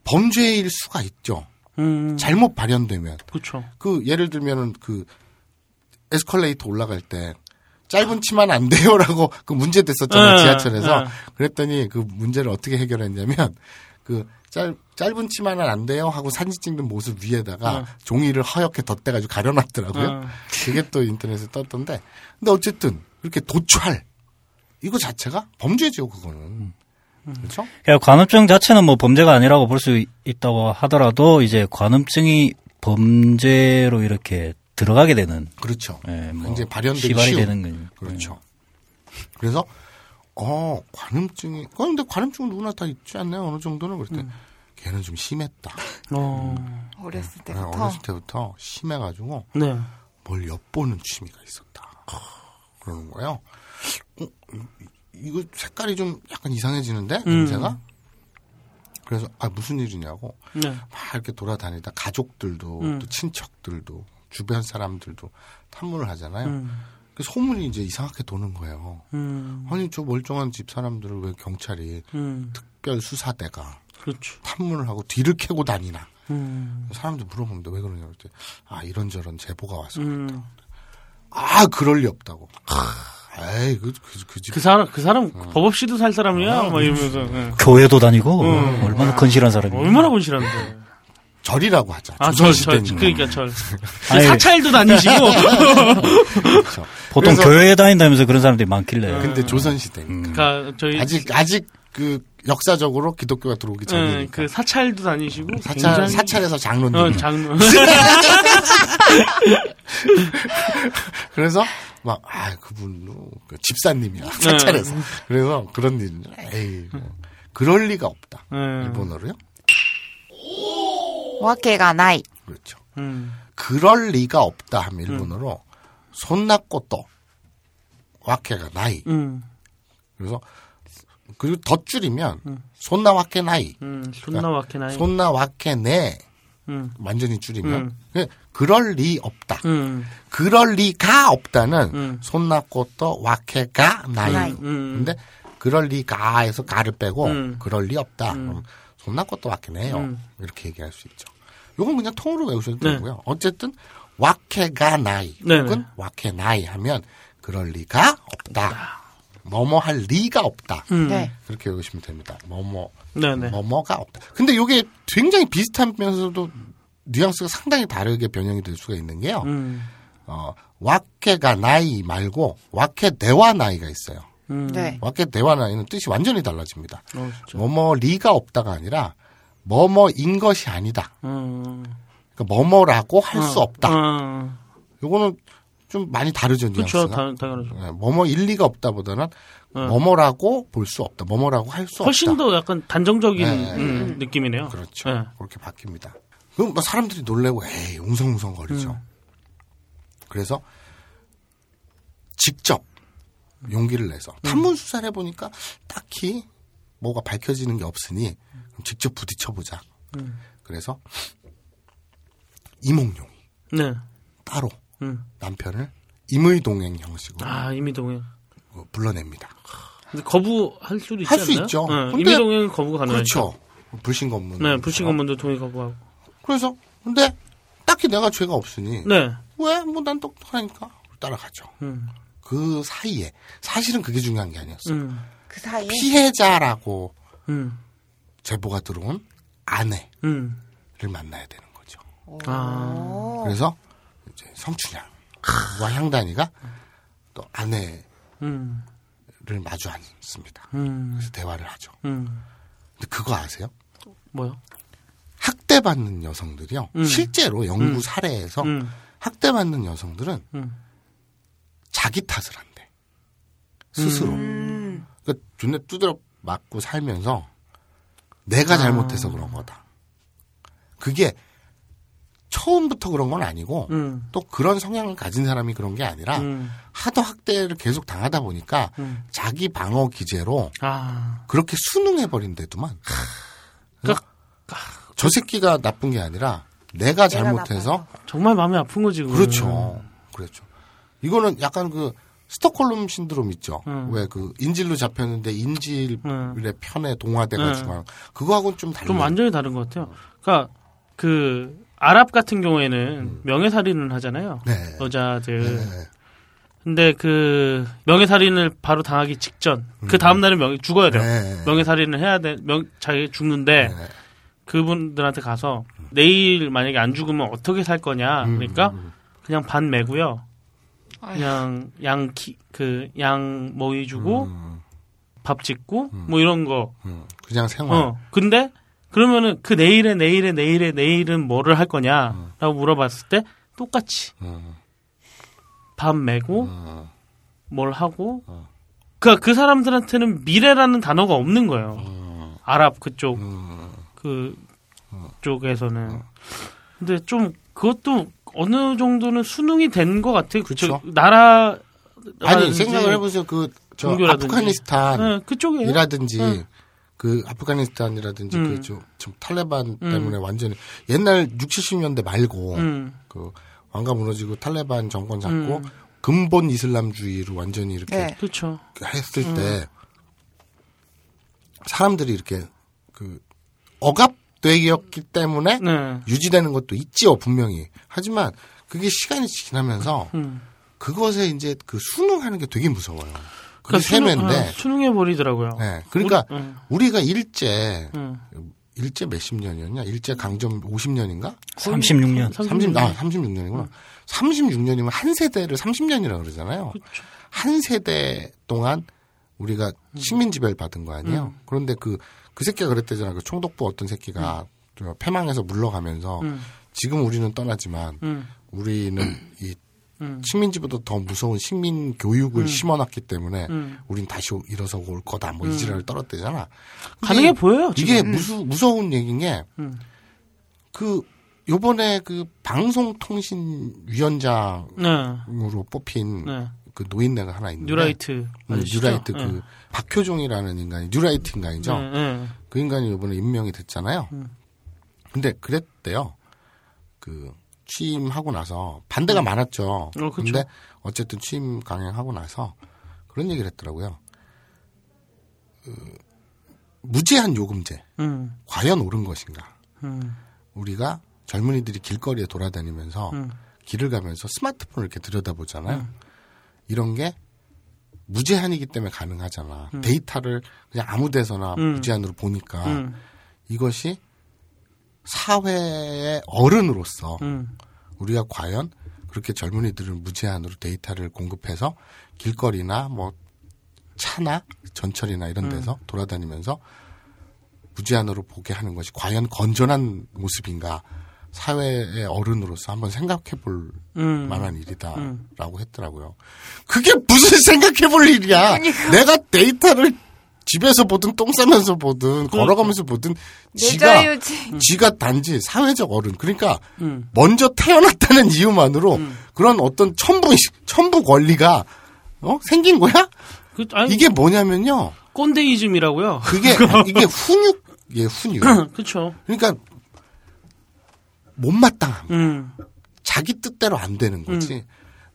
범죄일 수가 있죠. 음. 잘못 발현되면 그쵸. 그 예를 들면은 그 에스컬레이터 올라갈 때 짧은 치마는 안 돼요라고 그 문제 됐었잖아요 네, 지하철에서 네. 그랬더니 그 문제를 어떻게 해결했냐면 그 짧, 짧은 치마는 안 돼요 하고 사진 찍는 모습 위에다가 네. 종이를 허옇게 덧대가지고 가려놨더라고요. 네. 그게 또 인터넷에 떴던데 근데 어쨌든 이렇게 도찰 이거 자체가 범죄죠 그거는 그렇죠? 그러니까 관음증 자체는 뭐 범죄가 아니라고 볼 수 있다고 하더라도 이제 관음증이 범죄로 이렇게 들어가게 되는 그렇죠. 예, 뭐 굉장히 발현되기 시발이 쉬운. 되는 거죠. 그렇죠. 그래서 어 관음증이 어 근데 관음증은 누구나 다 있지 않나요 어느 정도는 그럴 때 걔는 좀 심했다. 어. 어렸을 네, 때부터. 어렸을 때부터 심해가지고 네. 뭘 엿보는 취미가 있었다. 그러는 거예요. 어, 이- 이거 색깔이 좀 약간 이상해지는데 음. 냄새가. 그래서 아 무슨 일이냐고 네. 막 이렇게 돌아다니다 가족들도 음. 또 친척들도 주변 사람들도 탐문을 하잖아요. 음. 그 소문이 이제 이상하게 도는 거예요. 음. 아니 저 멀쩡한 집 사람들을 왜 경찰이 음. 특별 수사대가 그렇죠. 탐문을 하고 뒤를 캐고 다니나? 음. 사람들 물어보는데 왜 그러냐고 그랬더니 아 이런저런 제보가 와서 음. 아 그럴 리 없다고. 에이 그그 그 집. 그 사람 그 사람 어. 법 없이도 살 사람이야. 아, 막 이러면서 예. 교회도 다니고 음. 얼마나 건실한 사람이야. 얼마나 본실한데. 절이라고 하자. 아, 절, 절, 조선시대니까. 그러니까 절. 사찰도 다니시고. 그렇죠. 보통 교회에 다닌다면서 그런 사람들이 많길래. 근데 조선시대니까. 그러니까 저희 아직 아직 그 역사적으로 기독교가 들어오기 예, 전이니까. 그 사찰도 다니시고 사찰 굉장히- 사찰에서 장로님. 어, 장로. 그래서 막 아 그분도 그 집사님이야 사찰에서. 그래서 그런 일. 에이 뭐. 그럴 리가 없다. 예. 일본어로요? 와케가 나이. 그렇죠. 음. 그럴 리가 없다 하면 일본어로 손나꼬또 와케가 나이. 음. 그래서 그리고 덧줄이면 손나 와케 나이. 음. 존나 와케 나이. 손나 와케 네. 음. 완전히 줄이면 음. 그- 그럴 리 없다. 음. 그럴 리가 없다는 음. そんなこと わけがない. ない. 음. 근데 그럴 리가에서 가를 빼고 음. 그럴 리 없다. 그럼 そんなこと わけねえよ. 음. 이렇게 얘기할 수 있죠. 요건 그냥 통으로 외우셔도 네. 되고요. 어쨌든 わけがない 네네. 혹은 わけない 하면 그럴 리가 없다. 뭐뭐 할 리가 없다. 음. 네. 그렇게 외우시면 됩니다. 뭐뭐 네네. 뭐뭐가 없다. 근데 이게 굉장히 비슷하면서도 뉘앙스가 상당히 다르게 변형이 될 수가 있는 게요. 음. 어, 와케가 나이 말고 와케 대와 나이가 있어요. 음. 네. 왓겟 대화나이는 뜻이 완전히 달라집니다. 어, 진짜. 뭐뭐리가 없다가 아니라 뭐뭐인 것이 아니다. 음. 그러니까 뭐뭐라고 할수 어, 없다. 어. 요거는 좀 많이 다르죠, 그렇죠. 당- 당연하죠. 네, 뭐뭐 일리가 없다보다는 어. 뭐뭐라고 볼 수 없다. 뭐뭐라고 할수 훨씬 없다. 더 약간 단정적인 네. 음, 느낌이네요. 그렇죠. 네. 그렇게 바뀝니다. 그럼 뭐 사람들이 놀래고 에이 웅성웅성 거리죠. 음. 그래서 직접 용기를 내서 음. 탐문 수사를 해보니까 딱히 뭐가 밝혀지는 게 없으니 직접 부딪혀보자. 음. 그래서 이몽룡이 네. 따로 음. 남편을 임의동행 형식으로 아, 이미동행. 어, 불러냅니다. 근데 거부할 수도 있지 할수 않나요? 있죠. 네, 이미동행 거부가 가능하죠. 그렇죠. 불신 검문. 네, 불신 검문도 동의 거부하고. 그래서 근데 딱히 내가 죄가 없으니 네. 왜뭐 난 똑똑하니까 따라가죠. 음. 그 사이에 사실은 그게 중요한 게 아니었어요. 음. 그 사이에 피해자라고 음. 제보가 들어온 아내를 음. 만나야 되는 거죠. 아. 어. 그래서 이제 성춘향과 향단이가 또 아내를 음. 마주 앉습니다. 음. 그래서 대화를 하죠. 음. 근데 그거 아세요? 뭐요? 학대받는 여성들이요. 음. 실제로 연구 음. 사례에서 음. 학대받는 여성들은 음. 자기 탓을 한대. 스스로. 음. 그러니까 존나 두드려 맞고 살면서 내가 아. 잘못해서 그런 거다. 그게 처음부터 그런 건 아니고 음. 또 그런 성향을 가진 사람이 그런 게 아니라 음. 하도 학대를 계속 당하다 보니까 음. 자기 방어 기제로 아. 그렇게 수능해 버린데도만 그러니까 저 새끼가 나쁜 게 아니라 내가 잘못해서 정말 마음이 아픈 거지. 그렇죠. 그렇죠. 이거는 약간 그 스톡홀름 신드롬 있죠. 음. 왜그 인질로 잡혔는데 인질의 음. 편에 동화돼가지고 음. 그거하고는 좀 달라요. 좀 완전히 다른 것 같아요. 그러니까 그 아랍 같은 경우에는 명예살인을 하잖아요. 네. 여자들. 네. 근데 그 명예살인을 바로 당하기 직전 그 다음 날은 명 죽어야 돼요. 네. 명예살인을 해야 돼. 명 자기 죽는데 네. 그분들한테 가서 내일 만약에 안 죽으면 어떻게 살 거냐. 음. 그러니까 그냥 반 매고요. 그냥 양그양 모이 주고 음, 밥 짓고 뭐 이런 거. 음. 그냥 생활. 어. 근데 그러면은 그 내일에 내일에 내일에 내일은 뭐를 할 거냐라고 물어봤을 때 똑같이 음, 밥 메고 음. 뭘 하고 어. 그러니까 그 사람들한테는 미래라는 단어가 없는 거예요. 아랍 그쪽 음. 그 쪽에서는 근데 좀 그것도 어느 정도는 수능이 된 것 같아요. 그쵸. 그쪽 나라 아니 생각을 해보세요. 그 저. 아프가니스탄 네, 그쪽이에요. 이라든지 응. 그 아프가니스탄이라든지 음. 그좀 좀 탈레반 음. 때문에 완전히 옛날 6, 70년대 말고 음. 그 왕가 무너지고 탈레반 정권 잡고 음. 근본 이슬람주의로 완전히 이렇게 네. 그렇죠. 했을 음. 때 사람들이 이렇게 그 억압 되었기 때문에 네. 유지되는 것도 있지요 분명히 하지만 그게 시간이 지나면서 음. 그것에 이제 그 순응하는 게 되게 무서워요. 그게 그러니까 수능- 세뇌인데 어, 수능 해 버리더라고요. 네, 그러니까 우리- 응. 우리가 일제 응. 일제 몇십 년이었냐? 일제 강점 50년인가? 36년. 30, 아, 36년이구나. 36년이면 한 세대를 30년이라고 그러잖아요. 그렇죠. 한 세대 동안 우리가 식민지배를 받은 거 아니에요? 음. 그런데 그, 그 새끼가 그랬대잖아. 그 총독부 어떤 새끼가 저 패망해서 물러가면서 음. 지금 우리는 떠나지만 음. 우리는 이 음. 식민지보다 더 무서운 식민 교육을 심어놨기 때문에 음. 우린 다시 일어서고 올 거다. 뭐 음. 이지랄을 떨었대잖아. 가능해 보여요. 지금. 이게 무수, 무서운 얘기인 게, 음. 그, 요번에 그 방송통신위원장으로 네. 뽑힌 네. 그 노인네가 하나 있는데. 뉴라이트. 음? 뉴라이트 네. 그, 박효종이라는 인간이, 뉴라이트 인간이죠. 네, 네. 그 인간이 요번에 임명이 됐잖아요. 음. 근데 그랬대요. 그, 취임하고 나서 반대가 많았죠. 어. 근데 어쨌든 취임 강행하고 나서 그런 얘기를 했더라고요. 그, 무제한 요금제. 음. 과연 옳은 것인가? 음. 우리가 젊은이들이 길거리에 돌아다니면서 음. 길을 가면서 스마트폰을 이렇게 들여다보잖아요. 이런 게 무제한이기 때문에 가능하잖아. 데이터를 그냥 아무 데서나 음. 무제한으로 보니까 음. 이것이 사회의 어른으로서 음. 우리가 과연 그렇게 젊은이들을 무제한으로 데이터를 공급해서 길거리나 뭐 차나 전철이나 이런 데서 돌아다니면서 무제한으로 보게 하는 것이 과연 건전한 모습인가 사회의 어른으로서 한번 생각해 볼 음. 만한 일이다라고 했더라고요. 그게 무슨 생각해 볼 일이야. 내가 데이터를 집에서 보든 똥 싸면서 보든 걸어가면서 보든 지가 내자유지. 지가 단지 사회적 어른 그러니까 음. 먼저 태어났다는 이유만으로 그런 어떤 첨부 첨부 권리가 어? 생긴 거야? 그, 아니, 이게 뭐냐면요. 꼰대이즘이라고요. 그게 이게 훈육 예 훈육. 그렇죠. 그러니까 못마땅함. 음. 자기 뜻대로 안 되는 거지.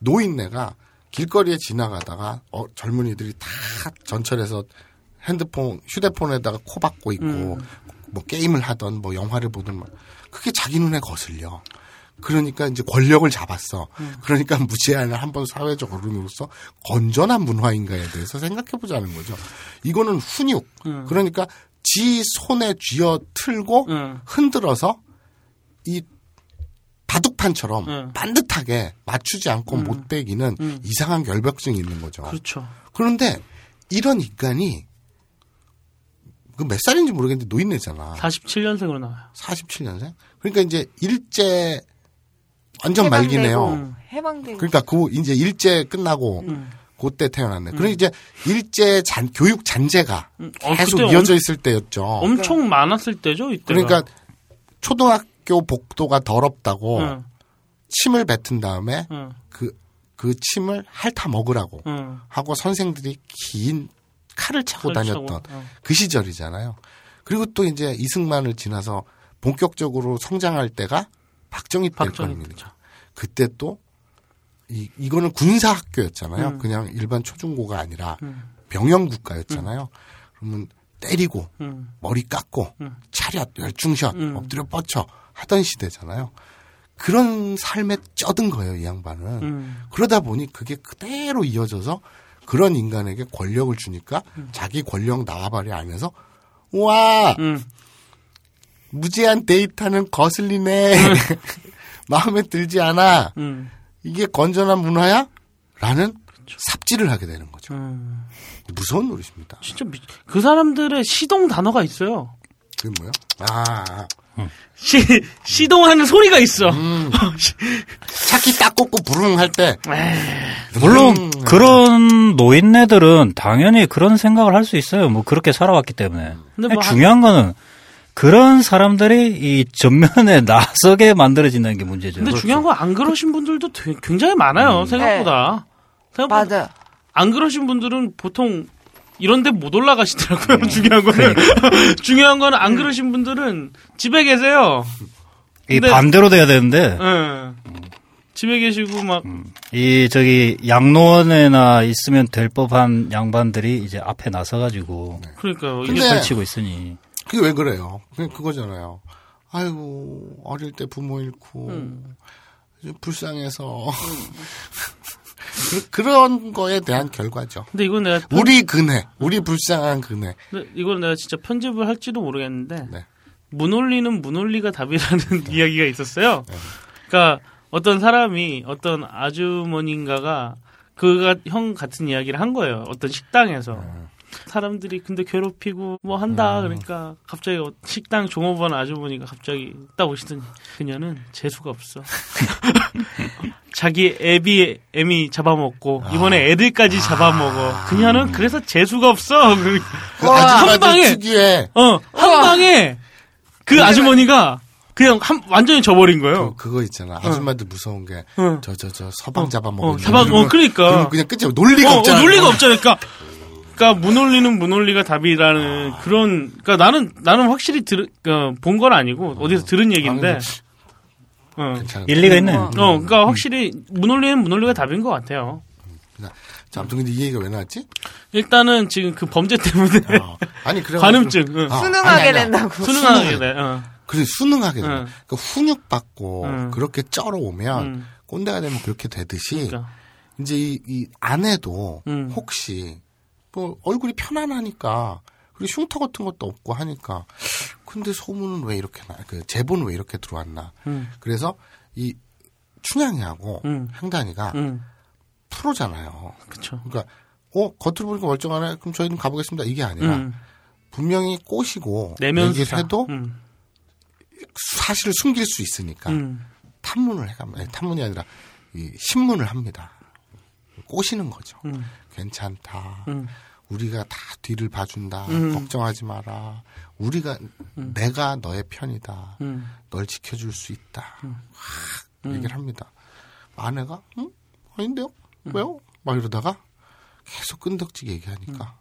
노인네가 길거리에 지나가다가 어, 젊은이들이 다 전철에서 핸드폰, 휴대폰에다가 코 박고 있고 음. 뭐 게임을 하던 뭐 영화를 보든 막 그게 자기 눈에 거슬려. 그러니까 이제 권력을 잡았어. 음. 그러니까 무제한을 한번 사회적 어른으로서 건전한 문화인가에 대해서 생각해 보자는 거죠. 이거는 훈육. 음. 그러니까 지 손에 쥐어 틀고 음. 흔들어서 이 바둑판처럼 음. 반듯하게 맞추지 않고 못 빼기는 음. 이상한 결벽증이 있는 거죠. 그렇죠. 그런데 이런 인간이 그 몇 살인지 모르겠는데 노인네잖아. 47년생으로 나와요. 47년생? 그러니까 이제 일제 완전 말기네요. 음. 해방되고. 그러니까 그 이제 일제 끝나고 음. 그때 태어났네. 그러니까 이제 일제 잔 교육 잔재가 음. 어, 계속 이어져 엄- 있을 때였죠. 엄청 많았을 때죠, 이때가. 그러니까 초등학 교 복도가 더럽다고 응, 침을 뱉은 다음에 응, 그, 그 침을 핥아 먹으라고 응. 하고 선생들이 긴 칼을 차고 칼 다녔던 차고, 어. 그 시절이잖아요. 그리고 또 이제 이승만을 지나서 본격적으로 성장할 때가 박정희 때일 겁니다. 그때 또 이, 이거는 군사 학교였잖아요. 음. 그냥 일반 초중고가 아니라 음. 병영 국가였잖아요. 그러면 때리고 음. 머리 깎고 음. 차렷 열중샷 음. 엎드려 뻗쳐 하던 시대잖아요. 그런 삶에 쩌든 거예요, 이 양반은. 음. 그러다 보니 그게 그대로 이어져서 그런 인간에게 권력을 주니까 자기 권력 나와바리 알면서 우와 음. 무제한 데이터는 거슬리네 마음에 들지 않아 음. 이게 건전한 문화야? 라는 삽질을 하게 되는 거죠. 음. 무서운 노릇입니다. 진짜 미... 그 사람들의 시동 단어가 있어요. 그게 뭐야? 아 시, 시동하는 소리가 있어. 음. 차키 딱 꽂고 부릉 할 때 물론 음. 그런 노인네들은 당연히 그런 생각을 할 수 있어요. 뭐 그렇게 살아왔기 때문에. 근데 뭐 중요한 거는 그런 사람들이 이 전면에 나서게 만들어진다는 게 문제죠. 근데 중요한 건 안 그러신 분들도 되게- 굉장히 많아요. 생각보다. 생각보다 맞아. 안 그러신 분들은 보통 이런데 못 올라가시더라고요. 중요한 거는 중요한 거는 안 그러신 분들은 집에 계세요. 이 반대로 돼야 되는데 예. 집에 계시고 막 이 저기 양로원에나 있으면 될 법한 양반들이 이제 앞에 나서가지고 그러니까요. 근데- 이게 펼치고 있으니 그게 왜 그래요? 그냥 그거잖아요. 아이고 어릴 때 부모 잃고 음. 불쌍해서 그, 그 런 거에 대한 결과죠. 근데 이건 내가 우리 그네, 우리 불쌍한 그네. 근데 이건 내가 진짜 편집을 할지도 모르겠는데 네. 문올리는 문올리가 답이라는 이야기가 있었어요. 그러니까 어떤 사람이 어떤 아주머니인가가 그가 형 같은 이야기를 한 거예요. 어떤 식당에서 사람들이 근데 괴롭히고 뭐 한다 그러니까 갑자기 어- 식당 종업원 아주머니가 갑자기 딱 오시더니 그녀는 재수가 없어. 자기 애비 애미 잡아먹고 이번에 애들까지 잡아먹어. 그녀는 그래서 재수가 없어. 그- 그한 방에 특유의 어, 한 방에 그 아주머니가 그냥 한, 완전히 져버린 거예요. 그, 그거 있잖아. 아줌마들 무서운 게 어. 저 저 저 서방 잡아먹는 어, 잡아, 어, 그러니까. 그럼 그냥 끝이 논리가 어, 없잖아. 어, 논리가 없잖아요. 그러니까, 그러니까 문올리는 문올리가 답이라는 그런, 그러니까 나는, 나는 확실히 들, 그러니까 본건 아니고 어디서 들은 얘기인데, 어. 일리가 있네. 어. 어, 그러니까 확실히 문올리는 문올리가 답인 것 같아요. 자, 아무튼 근데 이 얘기가 왜 나왔지? 일단은 지금 그 범죄 때문에 어. 아니 그래. 관음증, 응. 수능하게 된다고. 수능하게 돼. 어. 그래 수능하게 돼. 응. 그 훈육 받고 응. 그렇게 쩔어 오면 응. 꼰대가 되면 그렇게 되듯이 그러니까. 이제 이, 이 아내도 응. 혹시 뭐 얼굴이 편안하니까 그리고 흉터 같은 것도 없고 하니까 근데 소문은 왜 이렇게 나? 그 제보는 왜 이렇게 들어왔나? 응. 그래서 이 춘향이하고 응. 향단이가 응. 프로잖아요. 그쵸. 그러니까 어 겉으로 보니까 멀쩡하네. 그럼 저희는 가보겠습니다. 이게 아니라 음. 분명히 꼬시고 내면 얘기를 수사. 해도 음. 사실을 숨길 수 있으니까 음. 탐문을 해갑니다. 아니, 탐문이 아니라 이 신문을 합니다. 꼬시는 거죠. 음. 괜찮다. 음. 우리가 다 뒤를 봐준다. 음. 걱정하지 마라. 우리가 내가 너의 편이다. 음. 널 지켜줄 수 있다. 확 얘기를 합니다. 아내가 응? 아닌데요? 왜요? 막 이러다가 계속 끈덕지게 얘기하니까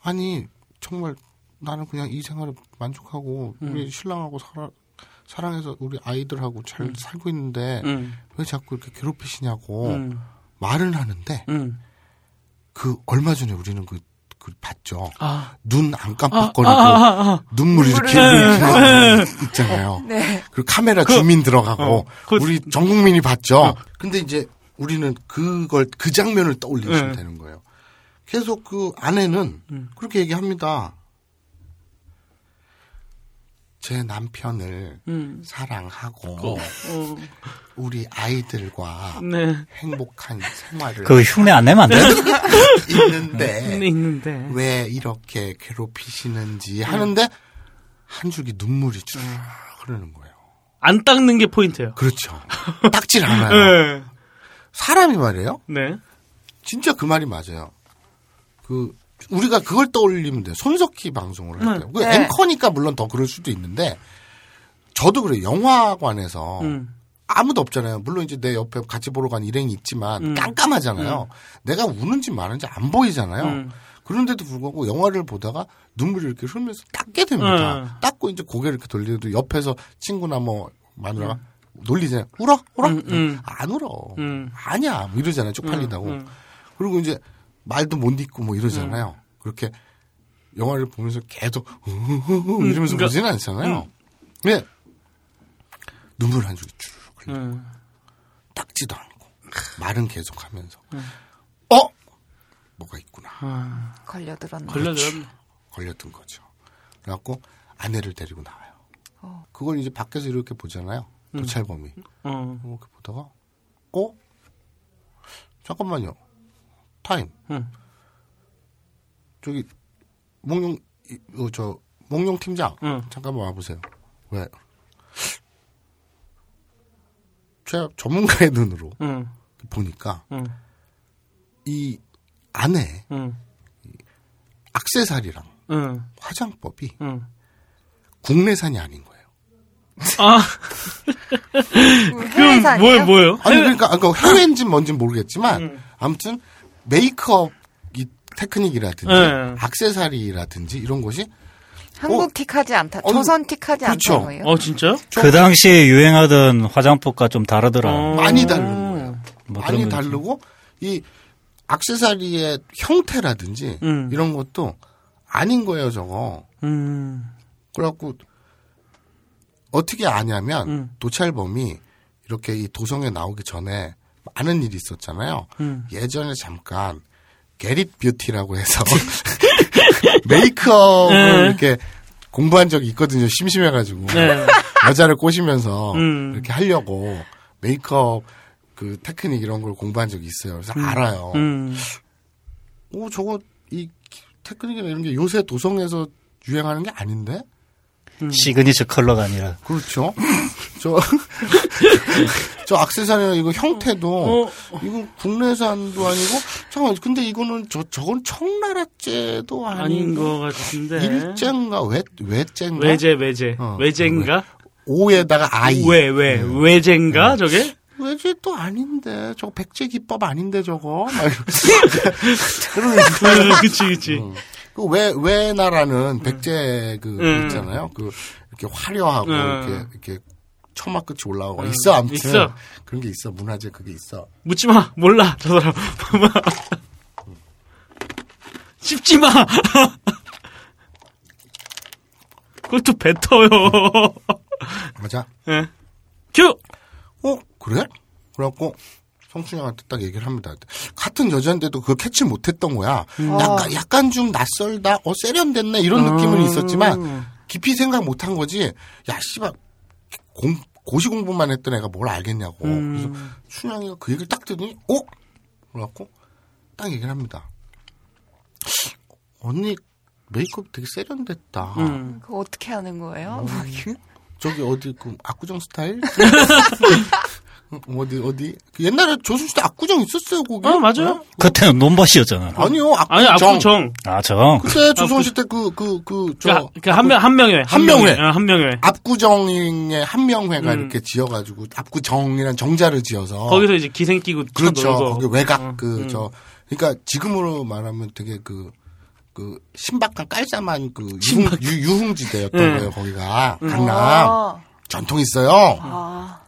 아니 정말 나는 그냥 이 생활에 만족하고 우리 신랑하고 살아, 사랑해서 우리 아이들하고 잘 살고 있는데 음. 왜 자꾸 이렇게 괴롭히시냐고 음. 말은 하는데 음. 그 얼마 전에 우리는 그, 그 봤죠. 아. 눈안 아, 깜빡거리고 아, 아, 아. 눈물이 이렇게 흘리는 있잖아요. 네. 그 카메라 주민 들어가고 어, 그- 우리 전 국민이 봤죠. 근데 이제 우리는 그걸 그 장면을 떠올리시면 네. 되는 거예요. 계속 그 아내는 음. 그렇게 얘기합니다. 제 남편을 음. 사랑하고 어. 우리 아이들과 네. 행복한 생활을 그 흉내 안 내면 안 돼? 있는데 있는데 있는데. 왜 이렇게 괴롭히시는지 하는데 한 줄기 눈물이 쭉 음. 흐르는 거예요. 안 닦는 게 포인트예요. 그렇죠. 닦질 않아요. 네. 사람이 말이에요. 네. 진짜 그 말이 맞아요. 그 우리가 그걸 떠올리면 돼요. 손석희 방송을 할 때. 그 네. 앵커니까 물론 더 그럴 수도 있는데 저도 그래요. 영화관에서 음. 아무도 없잖아요. 물론 이제 내 옆에 같이 보러 간 일행이 있지만 음. 깜깜하잖아요. 내가 우는지 마는지 안 보이잖아요. 음. 그런데도 불구하고 영화를 보다가 눈물이 이렇게 흐르면서 닦게 됩니다. 음. 닦고 이제 고개를 이렇게 돌리도 옆에서 친구나 뭐 마누라가 놀리잖아요. 울어? 울어? 음, 음. 안 울어. 음. 아니야. 뭐 이러잖아요. 쪽팔리다고. 음, 음. 그리고 이제 말도 못 잊고 뭐 이러잖아요. 그렇게 영화를 보면서 계속 이러면서 그러니까- 보지는 않잖아요. 근데 눈물 한 줄이 쭉 흘려. 음. 닦지도 않고 말은 계속 하면서 어 뭐가 있구나 아, 걸려들었네. 걸려들었네. 걸렸던 거죠. 그래갖고 아내를 데리고 나와요. 어. 그걸 이제 밖에서 이렇게 보잖아요. 도찰범이 어. 이렇게 보다가 어 잠깐만요 타임 응. 저기 몽룡 이- 어, 저 몽룡 팀장 응. 잠깐만 와보세요. 왜? 제가 전문가의 눈으로 응. 보니까 응. 이 안에 응. 악세사리랑 응. 화장법이 응. 국내산이 아닌 거예요. 아, 그럼? 뭐 뭐예요? 아니 그러니까 아까 해외인지는 뭔지는 모르겠지만 음. 아무튼 메이크업 이 테크닉이라든지 네. 악세사리라든지 이런 것이 한국 틱하지 않다. 어, 조선 틱하지 그렇죠. 않다는 거예요? 어 진짜요? 그 당시에 유행하던 화장법과 좀 다르더라. 어. 많이 다른 거예요. 뭐 많이. 다르고 이 악세사리의 형태라든지 음. 이런 것도 아닌 거예요, 저거. 음. 그래갖고 어떻게 아냐면 음. 도찰범이 이렇게 이 도성에 나오기 전에 많은 일이 있었잖아요. 음. 예전에 잠깐 Get It Beauty라고 해서 메이크업을 네. 이렇게 공부한 적이 있거든요. 심심해가지고 네. 여자를 꼬시면서 음. 이렇게 하려고 메이크업 그 테크닉 이런 걸 공부한 적이 있어요. 그래서 알아요. 음. 오 저거 이 테크닉이나 이런 게 요새 도성에서 유행하는 게 아닌데? signature color가 아니라. 그렇죠. 저, 저 악세사리나 이거 형태도, 어. 이거 국내산도 아니고, 잠깐만, 근데 이거는 저, 저건 청나라제도 아닌 아니고, 것 같은데. 일제인가, 외, 외제인가? 외제 외제 어, 외제인가? 오에다가 아이. 외외 외제인가 저게? 외제도 아닌데, 저거 백제 기법 아닌데, 저거. 막. 그러면 음, 그치 그치. 그 왜, 왜나라는 백제 그, 음. 있잖아요. 그, 이렇게 화려하고, 음. 이렇게, 이렇게, 처마 끝이 올라오고, 있어, 아무튼. 있어. 그런 게 있어, 문화재 그게 있어. 묻지 마 몰라 저 사람. 씹지 마. 그것도 뱉어요. 맞아. 예. 큐. 어, 그래? 그래갖고, 성춘영한테 딱 얘기를 합니다. 같은 여자인데도 그걸 캐치 못했던 거야. 약간, 약간 좀 낯설다, 어, 세련됐네, 이런 느낌은 있었지만, 깊이 생각 못한 거지, 야, 씨발, 공, 고시 공부만 했던 애가 뭘 알겠냐고. 그래서 춘향이가 그 얘기를 딱 듣더니, 어? 그래갖고, 딱 얘기를 합니다. 언니 메이크업 되게 세련됐다. 음. 그거 어떻게 하는 거예요? 저기 어디 그 압구정 스타일? 어디 어디 그 옛날에 조선시대 압구정 있었어요 거기. 어, 맞아요. 그때는 논밭이었잖아. 아니요 아니, 압구정. 압구정. 아, 정. 그때 조선 시대 그 그 그저 그, 한 명, 한 명회. 한 명회. 한 명회. 압구정의 한 명회가 음. 이렇게 지어가지고 압구정이란 정자를 지어서 거기서 이제 기생 끼고 그렇죠. 거기 외곽 어, 그 음. 저 그러니까 지금으로 말하면 되게 그그 신박한 깔쌈한 그 유흥, 신박. 유, 유흥 지대였던 음. 거예요 거기가 음. 강남 아, 전통 있어요. 아,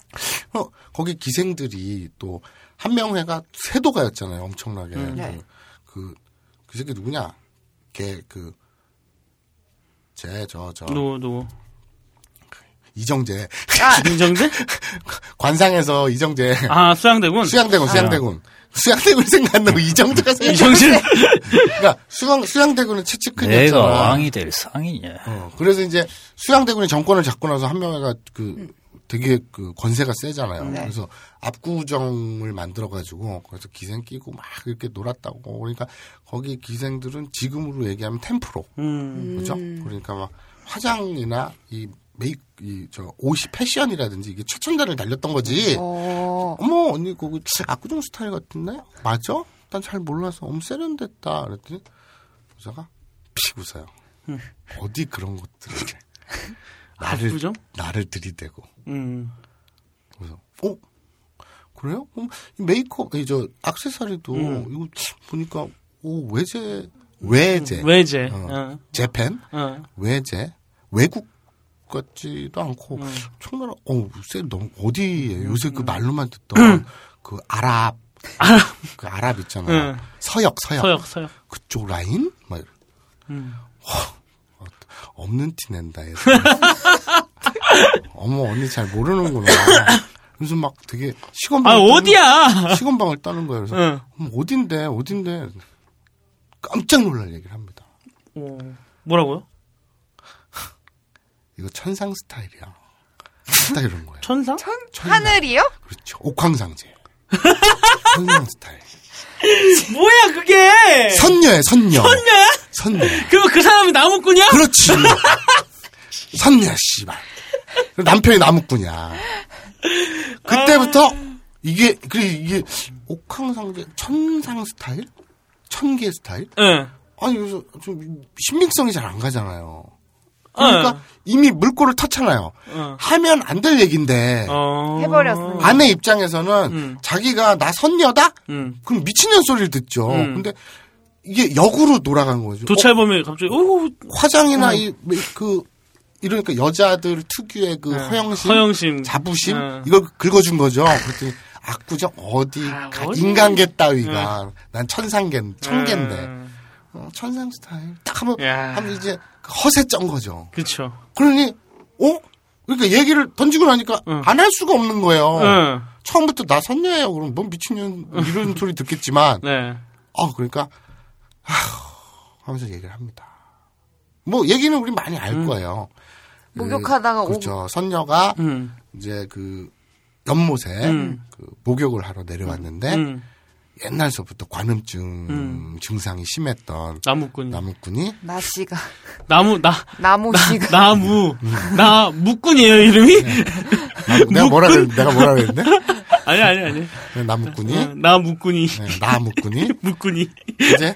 어, 거기 기생들이 또 한명회가 세도가였잖아요 엄청나게 음. 네. 그, 그, 그 새끼 누구냐 걔 그 쟤 저 저 누구, 누구. 이정재 아, 김정재? 관상에서 이정재 아, 수양대군. 수양대군 수양대군 수양대군 생각나고 이정재가 생각 이정재? 그러니까 수양 수양대군은 내가 최측근이었잖아. 왕이 될 상이냐. 어, 그래서 이제 수양대군이 정권을 잡고 나서 한명회가 그 되게 그 권세가 세잖아요. 네. 그래서 압구정을 만들어 가지고 거기서 기생 끼고 막 이렇게 놀았다고. 그러니까 거기 기생들은 지금으로 얘기하면 템프로. 음. 그죠? 그러니까 막 화장이나 이 메이 이저 옷이 패션이라든지 이게 최첨단을 달렸던 거지. 어, 어머 언니 거기 압구정 스타일 같은데 맞아? 난 잘 몰라서 엄 세련됐다 그랬더니 여자가 픽 웃어요. 어디 그런 것들을 나를 압구정? 나를 들이대고 음. 그래서 어 그래요? 그럼 이 메이크업 이저 액세서리도 음. 이거 보니까 오 외제 외제 외제. 어. 어. 재팬 어. 외제 외국 같지도 않고 음. 정말 어쎄 너무 어디에 요새 그 말로만 듣던 그 아랍 그 아랍 있잖아요 음. 서역 서역 서역, 서역. 그쪽 라인 막. 음. 어, 없는 티 낸다 얘 어머 언니 잘 모르는구나 그래서 막 되게 시건방 아, 어디야? 시건방을 떠는 거예요 그래서 응. 음, 어딘데 어딘데 깜짝 놀랄 얘기를 합니다 어. 뭐라고요? 이거 천상 스타일이야 딱 이런 거예요 천상? 하늘이요? 그렇죠 옥황상제 천상 스타일 뭐야, 그게! 선녀예 선녀 선녀야? 선녀 그럼 그 사람이 나무꾼이야? 그렇지 선녀 씨발 남편이 나무꾼이야 그때부터 이게 그래 이게 옥황상제 천상 스타일 천개 스타일 응. 아니 그래서 좀 신빙성이 잘 안 가잖아요 그러니까 어. 이미 물꼬를 텄잖아요 어. 하면 안 될 얘긴데 어. 해버렸으니. 아내 입장에서는 음. 자기가 나 선녀다 응. 그럼 미친년 소리를 듣죠 음. 근데 이게 역으로 돌아간 거죠 어, 도찰범이 갑자기, 오, 화장이나 어. 이그 이러니까 여자들 특유의 그 네. 허영심, 허영심. 자부심 네. 이걸 긁어준 거죠. 그랬더니 압구정 어디 아, 가- 어디? 인간계 따위가 난 천상계 천계인데 음. 어, 천상 스타일 딱 하면 야. 하면 이제 허세 쩐 거죠. 그쵸. 그러니 어 그러니까 얘기를 던지고 나니까 응. 안할 수가 없는 거예요. 응. 처음부터 나 선녀예요. 그럼 뭔 미친년 이런 소리 듣겠지만 네. 어, 그러니까, 아휴, 하면서 얘기를 합니다. 뭐, 얘기는 우리 많이 알 음. 거예요. 목욕하다가 그, 그렇죠. 선녀가 응. 이제 그 연못에 음. 그 목욕을 하러 내려왔는데 응. 옛날서부터 관음증 음. 증상이 심했던 나무꾼. 나무꾼이 나씨가 나무, 나, 나무씨가 나무. 나, 묵꾼이에요, 이름이? 나무- 내가 뭐라 그랬, 내가 뭐라 그랬는데? 아니, 아니, 아니. 나무꾼이 어, 나 묵꾼이. 네, 나무꾼이 묵꾼이. 이제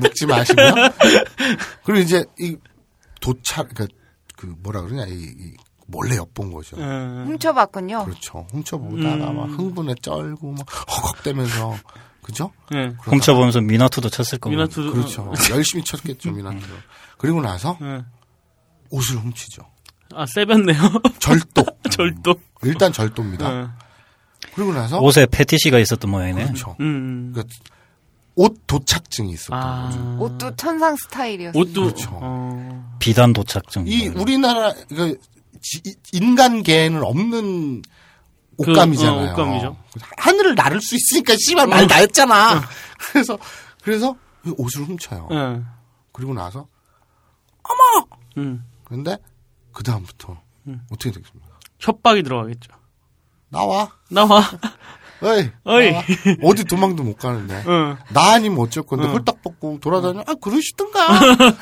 묵지 마시고요. 그리고 이제 이 도착 그러니까 그 뭐라 그러냐 이, 이 몰래 엿본 거죠. 어. 훔쳐봤군요. 그렇죠. 훔쳐보다가 음. 막 흥분에 쩔고 막 허걱대면서 그죠? 네. 훔쳐보면서 미나투도 쳤을 거고. 미나투. 그렇죠. 열심히 쳤겠죠 미나트로. 그리고 나서 네. 옷을 훔치죠. 아, 세변네요. 절도. 절도. 일단 절도입니다. 네. 그리고 나서 옷에 패티시가 있었던 모양이네. 그렇죠. 음. 그러니까 옷 도착증이 있었던 아. 거죠. 옷도 천상 스타일이었어요. 옷도. 그렇죠. 어. 비단 도착증. 이뭐 우리나라 그 지- 인간계에는 없는 그, 옷감이잖아요. 어, 옷감이죠. 하늘을 나를 수 있으니까 씨발 말 다 했잖아. 그래서 그래서 그 옷을 훔쳐요. 네. 그리고 나서 음. 그런데 그 다음부터 음. 어떻게 되겠습니까? 협박이 들어가겠죠. 나와. 나와. 어이, 어이. 아, 어디 도망도 못 가는데. 응. 나 아니면 어쩔 건데 응. 홀딱 벗고 돌아다녀. 아 그러시든가.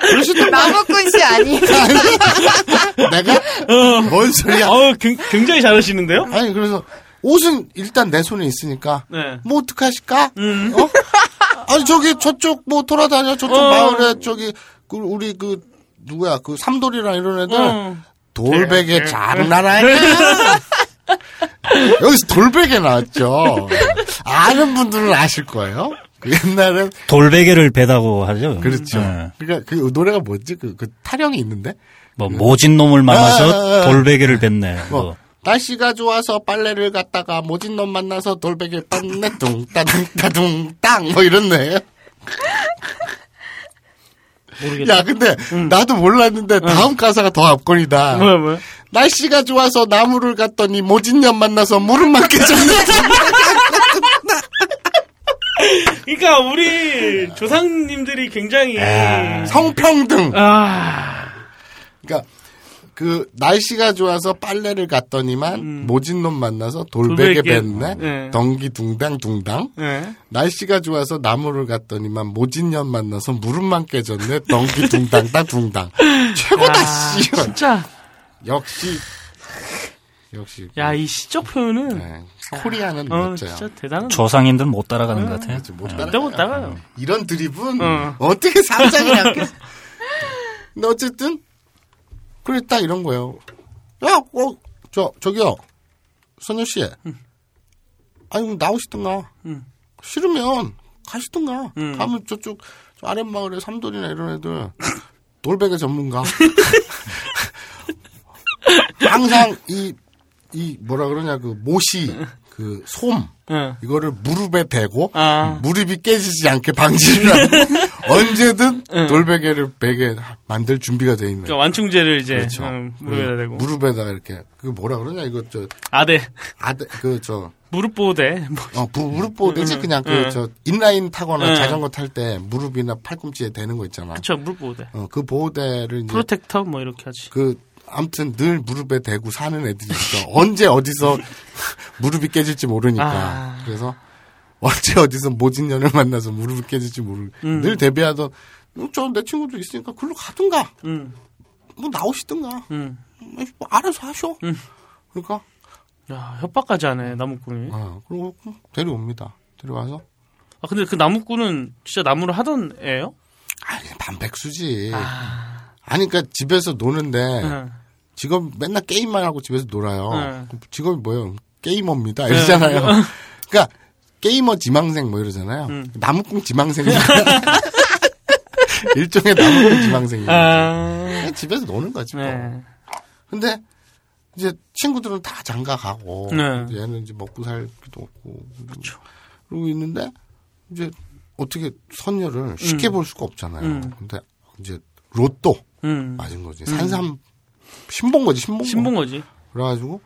그러시든가. 나무꾼 씨 아니에요? 내가 뭔 소리야? 어, 굉- 굉장히 잘하시는데요? 아니 그래서 옷은 일단 내 손에 있으니까 네. 뭐 어떡하실까? 음. 어? 아니 저기 저쪽 뭐 돌아다녀 저쪽 어. 마을에 저기 그 우리 그 누구야 그 삼돌이랑 이런 애들 어. 돌베개 장난 아니야. 여기서 돌베개 나왔죠. 아는 분들은 아실 거예요. 그 옛날에 돌베개를 베다고 하죠. 그렇죠. 예. 그러니까 그 노래가 뭐지? 그, 그 타령이 있는데 뭐 모진 놈을 만나서 아, 아, 아. 돌베개를 뱉네. 뭐 뭐. 날씨가 좋아서 빨래를 갔다가 모진 놈 만나서 돌베개 뺐네 뚱따둥따둥땅 뭐 이런 노예요. 모르겠다. 야 근데 나도 몰랐는데 다음 가사가 더 압권이다. 뭐야, 뭐야? 날씨가 좋아서 나무를 갔더니 모진 년 만나서 무릎만 깨졌네. 그러니까 우리 조상님들이 굉장히 성평등. 아, 그러니까 그 날씨가 좋아서 빨래를 갔더니만 모진 놈 만나서 돌베개. 뱉네. 네. 덩기 둥당 둥당. 네. 날씨가 좋아서 나무를 갔더니만 모진년 만나서 무릎만 깨졌네. 덩기 둥당다 둥당. 최고다 아, 씨. 진짜. 역시 역시 야, 이 시적 표현은 네, 코리아는 어, 멋져요. 진짜 대단한. 조상님들 못 따라가는 것 같아요. 못 예. 따라- 못 따라가요. 이런 드립은 어. 어떻게 상상이 났겠어. 근데 어쨌든 그래 딱 이런 거예요. 야, 어, 저 저기요, 선녀 씨. 아니 그럼 나오시든가. 응. 싫으면 가시든가. 응. 가면 저쪽 저 아랫마을에 삼돌이나 이런 애들 돌베개 전문가. 항상 이, 이 뭐라 그러냐 그 모시 그솜 예. 이거를 무릎에 대고 아. 무릎이 깨지지 않게 방지를 하고 언제든 응. 돌베개를 베개 만들 준비가 돼 있는. 그러니까 완충제를 이제 그렇죠. 음, 무릎에다 대고 무릎에다가 이렇게 그 뭐라 그러냐 이거 저 아대 아대 그 저 무릎 보호대 뭐, 어, 부- 무릎 보호대지 응, 그냥 응. 그저 인라인 타거나 응. 자전거 탈 때 무릎이나 팔꿈치에 대는 거 있잖아. 그쵸 무릎 보호대 어, 그 보호대를 이제 프로텍터 뭐 이렇게 하지 그 아무튼 늘 무릎에 대고 사는 애들이 있어. 언제 어디서 무릎이 깨질지 모르니까. 아. 그래서 언제 어디서 모진년을 만나서 무릎이 깨질지 모르. 음. 늘 대비하던 저내 친구들 있으니까 글로 가든가 음, 뭐 나오시든가 음. 뭐 알아서 하셔. 음. 그러니까 야 협박까지 하네 나무꾼이 어, 그리고 데려옵니다. 데려와서 아 근데 그 나무꾼은 진짜 나무를 하던 애예요? 아니 반백수지. 아니 그러니까 집에서 노는데 응. 직업 맨날 게임만 하고 집에서 놀아요. 네. 직업이 뭐예요? 게이머입니다. 이러잖아요. 그러니까 게이머 지망생 뭐 이러잖아요. 음. 나무꾼 지망생. 일종의 나무꾼 지망생이에요. 아, 집에서 노는 거지 뭐. 네. 근데 이제 친구들은 다 장가 가고 네. 얘는 이제 먹고 살기도 없고 그러고 있는데 이제 어떻게 선녀를 쉽게 볼 수가 없잖아요. 음. 근데 이제 로또 음. 맞은 거지. 산삼 신본 거지 신본 거. 신본 거 지. 그래가지고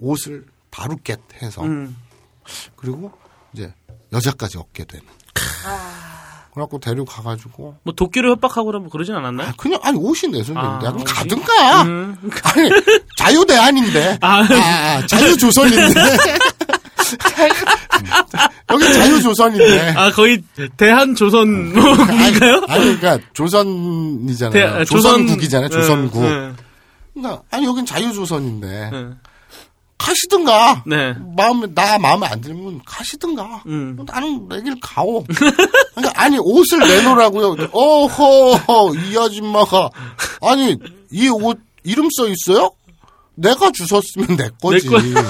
옷을 바로 겟 해서 음. 그리고 이제 여자까지 얻게 되는. 그래갖고 데려가가지고 뭐 도끼로 협박하고 뭐 그러진 않았나요? 아, 그냥 아니 옷이 내 손인데 아, 그럼? 가든가. 음. 아니 자유대한인데. 아, 아, 아, 자유조선인데. 여기 자유조선인데. 아 거의 대한 조선 뭐인가요? 아니, 그러니까 조선이잖아요. 대- 조선국이잖아요. 조선- 조선국. 네, 그러니까 아니 여긴 자유조선인데 네, 가시든가. 네. 마음에 나 마음에 안 들면 가시든가. 음. 나는 내길 가오. 그러니까 아니 옷을 내놓으라고요. 어허 이 아줌마가 아니 이 옷 이름 써 있어요? 내가 주웠으면 내 거지. 내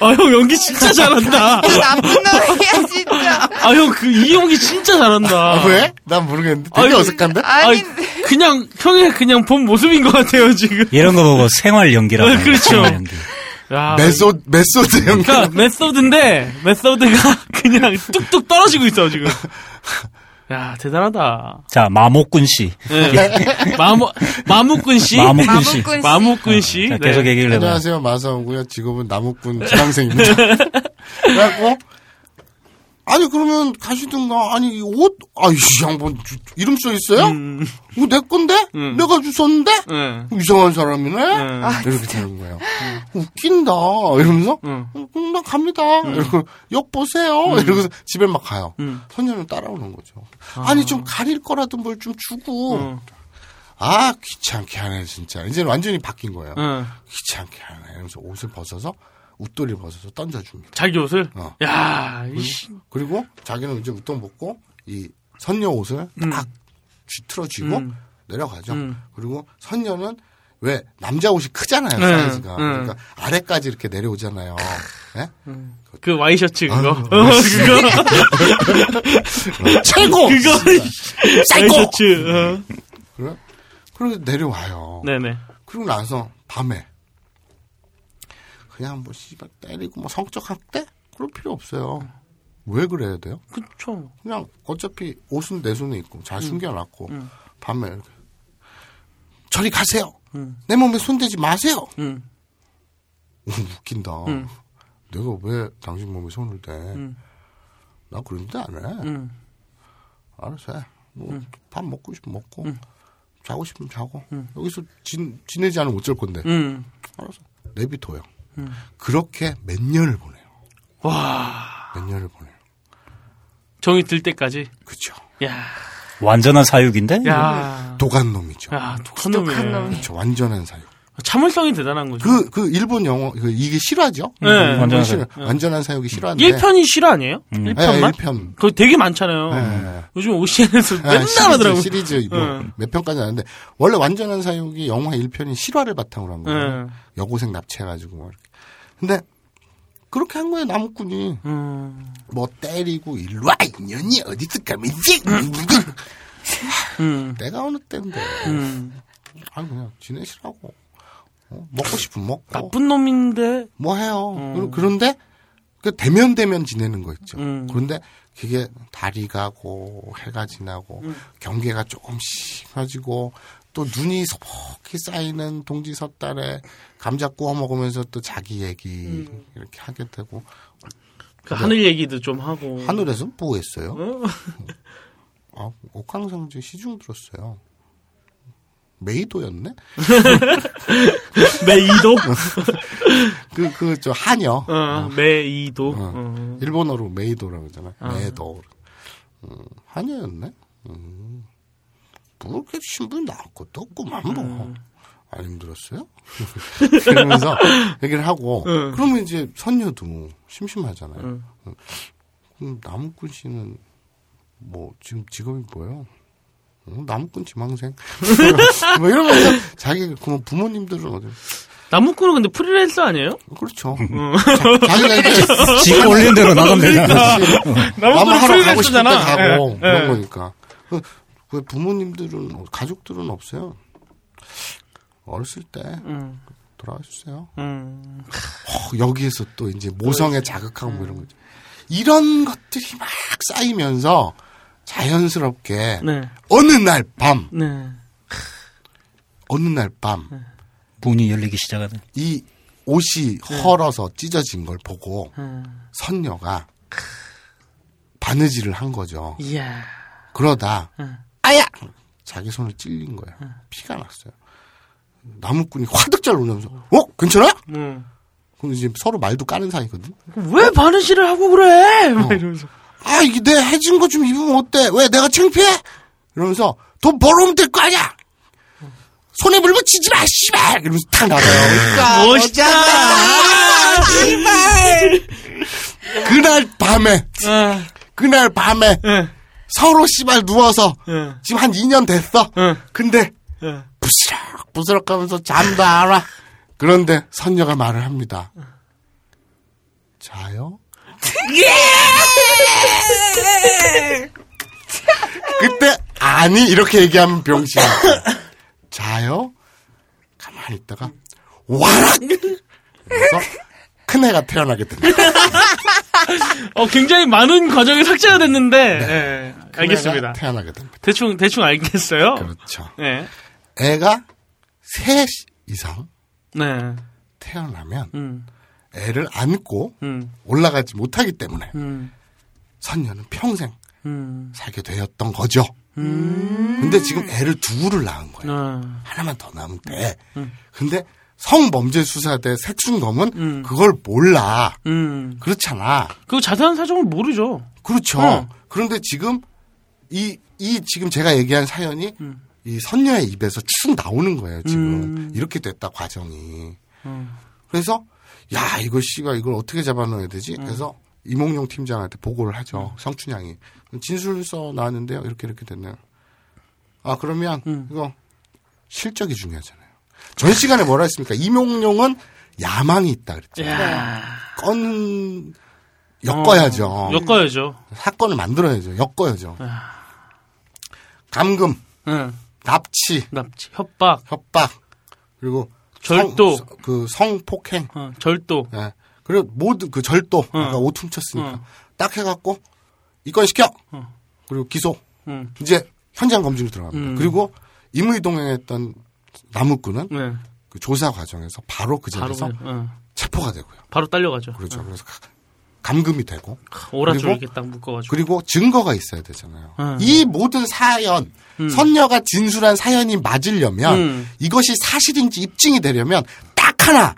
아 형 연기 진짜 잘한다. 나쁜 놈이야 진짜. 아 형 그 연기 진짜 잘한다. 아, 왜? 난 모르겠는데. 되게 아니, 어색한데? 아니 그냥 형의 그냥 본 모습인 것 같아요 지금. 이런 거 보고 생활 연기라고. 네, 그렇죠. 생활 연기. 야, 메소 메소드 형. 그러니까 method인데 method가 그냥 뚝뚝 떨어지고 있어 지금. 야 대단하다. 자, 마목군 씨. 네. 마무 마무꾼 씨. 마목군 씨. 마무꾼 씨. 마무꾼 씨. 자, 네. 계속 얘기를 해봐요. 안녕하세요 마사오고요. 직업은 나무꾼 지망생입니다. 그래갖고 아니 그러면 가시든가 아니 이옷 아이 양반 주- 이름 써 있어요? 음. 이거 내 건데 음. 내가 주웠는데 네. 이상한 사람이네 네. 이렇게 되는 거예요. 웃긴다 이러면서 음. 어, 그럼 나 갑니다. 이러고 역 보세요. 이러고서 집에 막 가요. 음. 선녀는 따라오는 거죠. 아 니 좀 가릴 거라도 뭘 좀 주고 음. 아 귀찮게 하네 진짜 이제 는 완전히 바뀐 거예요. 네. 귀찮게 하네 이러면서 옷을 벗어서 웃돌이를 벗어서 던져줍니다. 자기 옷을? 어. 야, 이씨. 그리고 자기는 이제 웃돈 벗고 이 선녀 옷을 딱 쥐틀어쥐고 음. 내려가죠. 음. 그리고 선녀는 왜 남자 옷이 크잖아요 네, 사이즈가 네. 그러니까 아래까지 이렇게 내려오잖아요. 예? 그 와이셔츠 그거. 어, 그거. 최고 그거. 사이코! 와이셔츠. 어. 그래? 그리고 내려와요. 네네. 그리고 나서 밤에 그냥 뭐 씨발 때리고 뭐 성적 학대 그럴 필요 없어요. 왜 그래야 돼요? 그쵸. 그냥 어차피 옷은 내 손에 있고 잘 숨겨놨고 음. 밤에 이렇게 저리 가세요. 음. 내 몸에 손대지 마세요. 음. 오, 웃긴다. 음. 내가 왜 당신 몸에 손을 대? 음. 나 그런데 안 해. 음. 알아서 해. 뭐, 밥 먹고 싶으면 먹고, 음. 자고 싶으면 자고. 여기서 지, 지내지 않으면 어쩔 건데. 음. 알아서 내비둬요. 그렇게 몇 년을 보내요. 와. 몇 년을 보내요. 정이 들 때까지. 그죠. 야. 완전한 사육인데? 야. 독한 놈이죠. 야, 독한 놈이네. 독한 놈. 그렇죠. 완전한 사육. 참을성이 대단한 거죠. 그, 그 일본 영어, 그 이게 실화죠? 네. 일본 완전한 실화. 사육. 완전한 사육이 실화인데. 1편이 실화 아니에요? 음. 네, 1편만? 1편. 그거 되게 많잖아요. 네. 요즘 OCN에서 아, 맨날 시리즈, 하더라고요. 시리즈 뭐 네. 몇 편까지 하는데 원래 완전한 사육이 영화 1편이 실화를 바탕으로 한 거예요. 네. 여고생 납치해가지고 막 이렇게. 근데 그렇게 한 거예요 나무꾼이 음. 뭐 때리고 일로 와 인연이 어디서 가면지 음. 내가 어느 때인데 음. 아 그냥 지내시라고 어, 먹고 싶으면 먹고 나쁜 놈인데. 뭐 해요 음. 그런데 그 대면 대면 지내는 거 있죠 음. 그런데 그게 달이 가고 해가 지나고 음. 경계가 조금씩 가지고 또 눈이 소복히 쌓이는 동지 섣달에 감자 구워 먹으면서 또 자기 얘기 음. 이렇게 하게 되고 그 하늘 얘기도 좀 하고. 하늘에서 뭐 했어요? 어? 아, 옥황상제 시중 들었어요. 메이도였네? 메이도? 그, 그, 저, 하녀. 어, 메이도. 어. 어. 일본어로 메이도라고 하잖아요. 아. 메이도. 음, 하녀였네? 음. 뭐 이렇게 신분 나올 것도 없구만, 뭐. 음. 안 힘들었어요? 그러면서 얘기를 하고, 응. 그러면 이제 선녀도 심심하잖아요. 응. 그럼 나무꾼 씨는 뭐, 지금 직업이 뭐예요? 어, 나무꾼 지망생? 뭐 이러면서 자기, 그럼 부모님들은 어디, 나무꾼은 근데 프리랜서 아니에요? 그렇죠. 어. 자기가 이제 지 올리는 대로 나가면 되잖아. 나무꾼은 가고 싶을 때 프리랜서잖아. 가고 예, 그런 예. 거니까. 그, 그 부모님들은 가족들은 없어요. 어렸을 때 음. 돌아가셨어요. 음. 어, 여기에서 또 이제 모성에 자극하고 뭐 이런 거죠. 이런 것들이 막 쌓이면서 자연스럽게 네. 어느 날 밤, 네. 어느 날 밤, 문이 열리기 시작하는. 이 옷이 헐어서 찢어진 걸 보고 음. 선녀가 바느질을 한 거죠. 이야. 그러다 응. 아야 자기 손을 찔린 거야. 피가 났어요. 나무꾼이 화득 잘 놀라면서 어 괜찮아? 음. 그럼 이제 서로 말도 까는 사이거든. 왜 바느질을 하고 그래? 막 어. 이러면서. 아 이게 내 해진 거 좀 입으면 어때? 왜 내가 창피해? 이러면서 돈 벌어오면 될 거 아니야. 손에 물 묻히지 마, 씨발! 이러면서 탁 나가요. 그러니까 멋있다. 그날 밤에, 아, 그날 밤에 예, 서로 씨발 누워서 예, 지금 한 2년 됐어. 예, 근데 예. 부스럭 부스럭 하면서 잠도 안 와. 그런데 선녀가 말을 합니다. 자요? 그때 아니 이렇게 얘기하면 병신. 자요? 가만히 있다가 와락. 그래서 큰 애가 태어나게 됩니다. 어, 굉장히 많은 과정이 삭제가 됐는데, 예, 큰 알겠습니다. 태어나게 됩니다. 대충, 대충 알겠어요. 그렇죠. 예. 애가 셋 이상 네. 태어나면 음, 애를 안고 음, 올라가지 못하기 때문에 음. 선녀는 평생 음. 살게 되었던 거죠. 근데 지금 애를 두를 낳은 거예요. 아. 하나만 더 낳으면 돼. 근데 성범죄 수사대 색순검은 음. 그걸 몰라. 음. 그렇잖아. 그 자세한 사정을 모르죠. 그렇죠. 어. 그런데 지금 이, 이 지금 제가 얘기한 사연이 음. 이 선녀의 입에서 쭉 나오는 거예요, 지금. 음. 이렇게 됐다, 과정이. 음. 그래서, 야, 이거 씨가 이걸 어떻게 잡아넣어야 되지? 그래서 이몽룡 팀장한테 보고를 하죠. 성춘향이. 진술서 나왔는데요. 이렇게 이렇게 됐네요. 아, 그러면 음. 이거 실적이 중요하잖아요. 전 시간에 뭐라 했습니까? 이몽룡은 야망이 있다 그랬잖아요. 건, 엮어야죠. 어, 엮어야죠. 사건을 만들어야죠. 엮어야죠. 감금, 응. 납치, 납치, 협박, 협박, 그리고 절도. 성, 그 성폭행, 어, 절도. 예. 그리고 모든 그 절도, 아까 오퉁 쳤으니까 어. 딱 해갖고 입건시켜. 어. 그리고 기소. 응. 이제 현장 검증이 들어갑니다. 음. 그리고 임의동행했던 나무꾼은 네. 그 조사 과정에서 바로 그 바로 자리에서 어. 체포가 되고요. 바로 딸려가죠. 그렇죠. 그래서 가- 감금이 되고 오라줄 딱 묶어가지고. 그리고 증거가 있어야 되잖아요. 음. 이 모든 사연, 음. 선녀가 진술한 사연이 맞으려면 음. 이것이 사실인지 입증이 되려면 딱 하나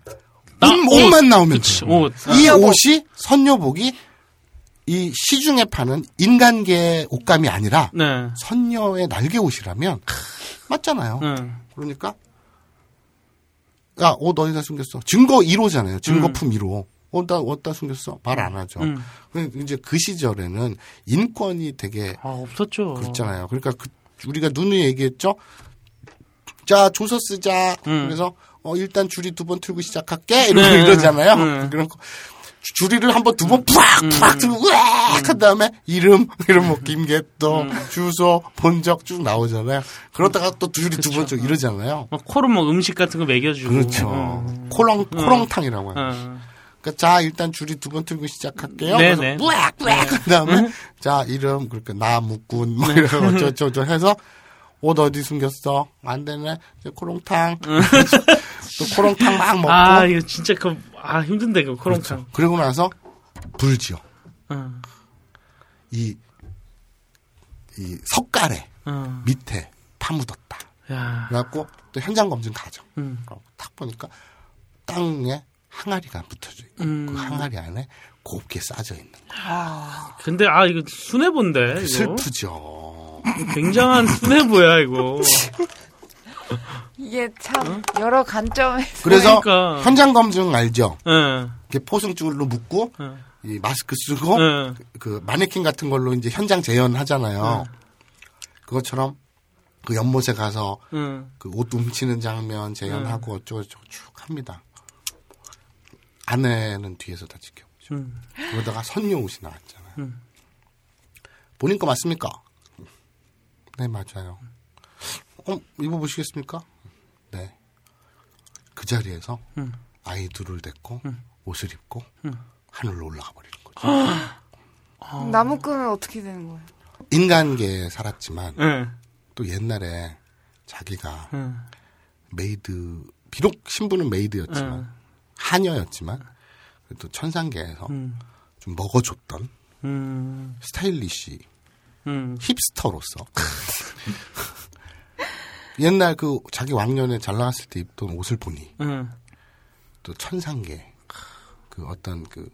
나- 옷, 옷. 나오면 돼요. 옷. 이 옷이 선녀복이 이 시중에 파는 인간계 옷감이 아니라 네. 선녀의 날개 옷이라면 맞잖아요. 네. 그러니까 야옷 어디다 숨겼어? 증거 1호잖아요. 증거품 1호. 어디다 어디다 숨겼어? 말 안 하죠. 음. 그 이제 그 시절에는 인권이 되게 아, 없었죠. 그렇잖아요. 그러니까 그 우리가 누누이 얘기했죠. 자 조서 쓰자. 음. 그래서 어 일단 줄이 두 번 틀고 시작할게 이러고 네. 이러잖아요. 네. 그런 거. 주- 줄이를 한 번 두번 팍팍 틀고 으악 한 다음에 이름 이름 뭐 김개또 주소 본적 쭉 나오잖아요. 그러다가 또 줄이 두 번 쭉 이러잖아요. 막 코로 뭐 음식 같은 거 먹여주고. 그렇죠. 어. 코렁 코렁탕이라고 해요. 어. 그러니까 자 일단 줄이 두 번 틀고 시작할게요. 네, 그래서 네. 뿌악 뿌악 한 다음에 자 이름 그렇게 나무꾼 뭐 이런 어쩌저쩌 해서 옷 어디 숨겼어? 안 되네. 이제 코롱탕. 또 코롱탕 막 먹고. 아, 이거 진짜 그, 아, 힘든데, 그 코롱탕. 그렇죠. 그리고 나서 불 지어. 어. 이, 이 석가래 어. 밑에 파묻었다. 야. 그래갖고 또 현장 검증 가죠. 음. 딱 보니까 땅에 항아리가 붙어져 있고 음. 그 항아리 안에 곱게 싸져 있는 거예요. 근데, 아, 이거 이거. 슬프죠. 굉장한 순애보야, 이거. 이게 참 여러 관점에서 그래서 그러니까. 현장 검증 알죠? 예. 이렇게 포승줄로 묶고 예. 이 마스크 쓰고 예. 그 마네킹 같은 걸로 이제 현장 재현하잖아요. 그것처럼 그 연못에 가서 예. 그옷 훔치는 장면 재현하고 어쩌고저쩌고 쭉 합니다. 아내는 뒤에서 다 지켜보죠. 음. 그러다가 선녀 옷이 나왔잖아요. 음. 본인 거 맞습니까? 네, 맞아요. 어, 입어보시겠습니까? 네. 그 자리에서 음. 아이 둘을 데리고 옷을 입고 음. 하늘로 올라가 버리는 거죠. 나무꾼은 어떻게 되는 거예요? 인간계에 살았지만 예. 또 옛날에 자기가 예. 메이드 비록 신부는 maid였지만 예. 하녀였지만 그래도 천상계에서 음. 좀 먹어줬던 음. 스타일리시 음. 힙스터로서 옛날 그 자기 왕년에 잘 나갔을 때 입던 옷을 보니 예. 또 천상계 그 어떤 그,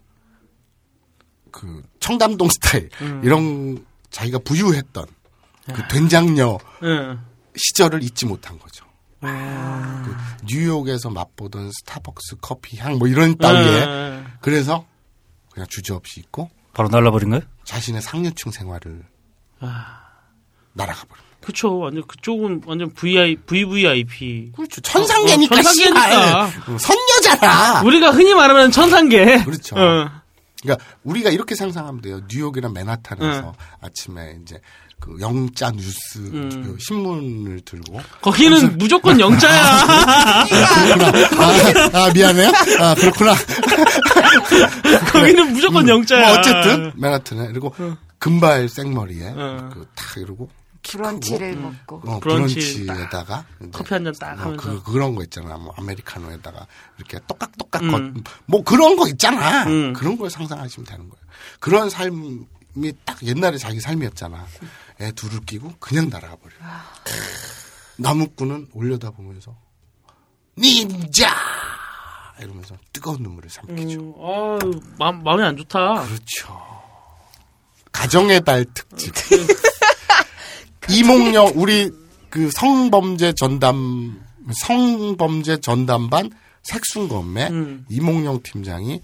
그 청담동 스타일 음. 이런 자기가 부유했던 그 된장녀 예. 시절을 잊지 못한 거죠. 아. 그 뉴욕에서 맛보던 스타벅스 커피 향 뭐 이런 따위에 예. 그래서 그냥 주저없이 입고 바로 날라버린 거예요? 자신의 상류층 생활을 아. 날아가 버려. 그쵸. 완전 그쪽은 완전 VI, VVIP. 그렇죠. 천상계니까 어, 천상계니까. 씨발. 어, 선녀잖아. 우리가 흔히 말하는 천상계. 그렇죠. 어. 그러니까 우리가 이렇게 상상하면 돼요. 뉴욕이나 맨하탄에서 아침에 이제 그 영자 뉴스 음. 그 신문을 들고 거기는 무조건 영자야. 아, 아, 미안해요. 아 그렇구나. 거기는 무조건 영자야. 뭐 어쨌든 맨하탄에 그리고 금발 생머리에 어. 그탁 이러고 브런치를 먹고 어, 브런치 브런치에다가 커피 한 잔딱 어, 하면서. 그, 그런 거 있잖아. 뭐 아메리카노에다가 이렇게 똑깍똑깍 음. 겉, 뭐 그런 거 있잖아. 음. 그런 걸 상상하시면 되는 거예요. 그런 삶이 딱 옛날에 자기 삶이었잖아. 애 둘을 끼고 그냥 날아가 버려. 나무꾼은 올려다 보면서 닌자 이러면서 뜨거운 눈물을 삼키죠. 음, 아, 마음, 마음이 안 좋다. 그렇죠. 가정의 달 특집. 이몽영 우리 그 성범죄 전담 성범죄 전담반 색순검의 음. 이몽영 팀장이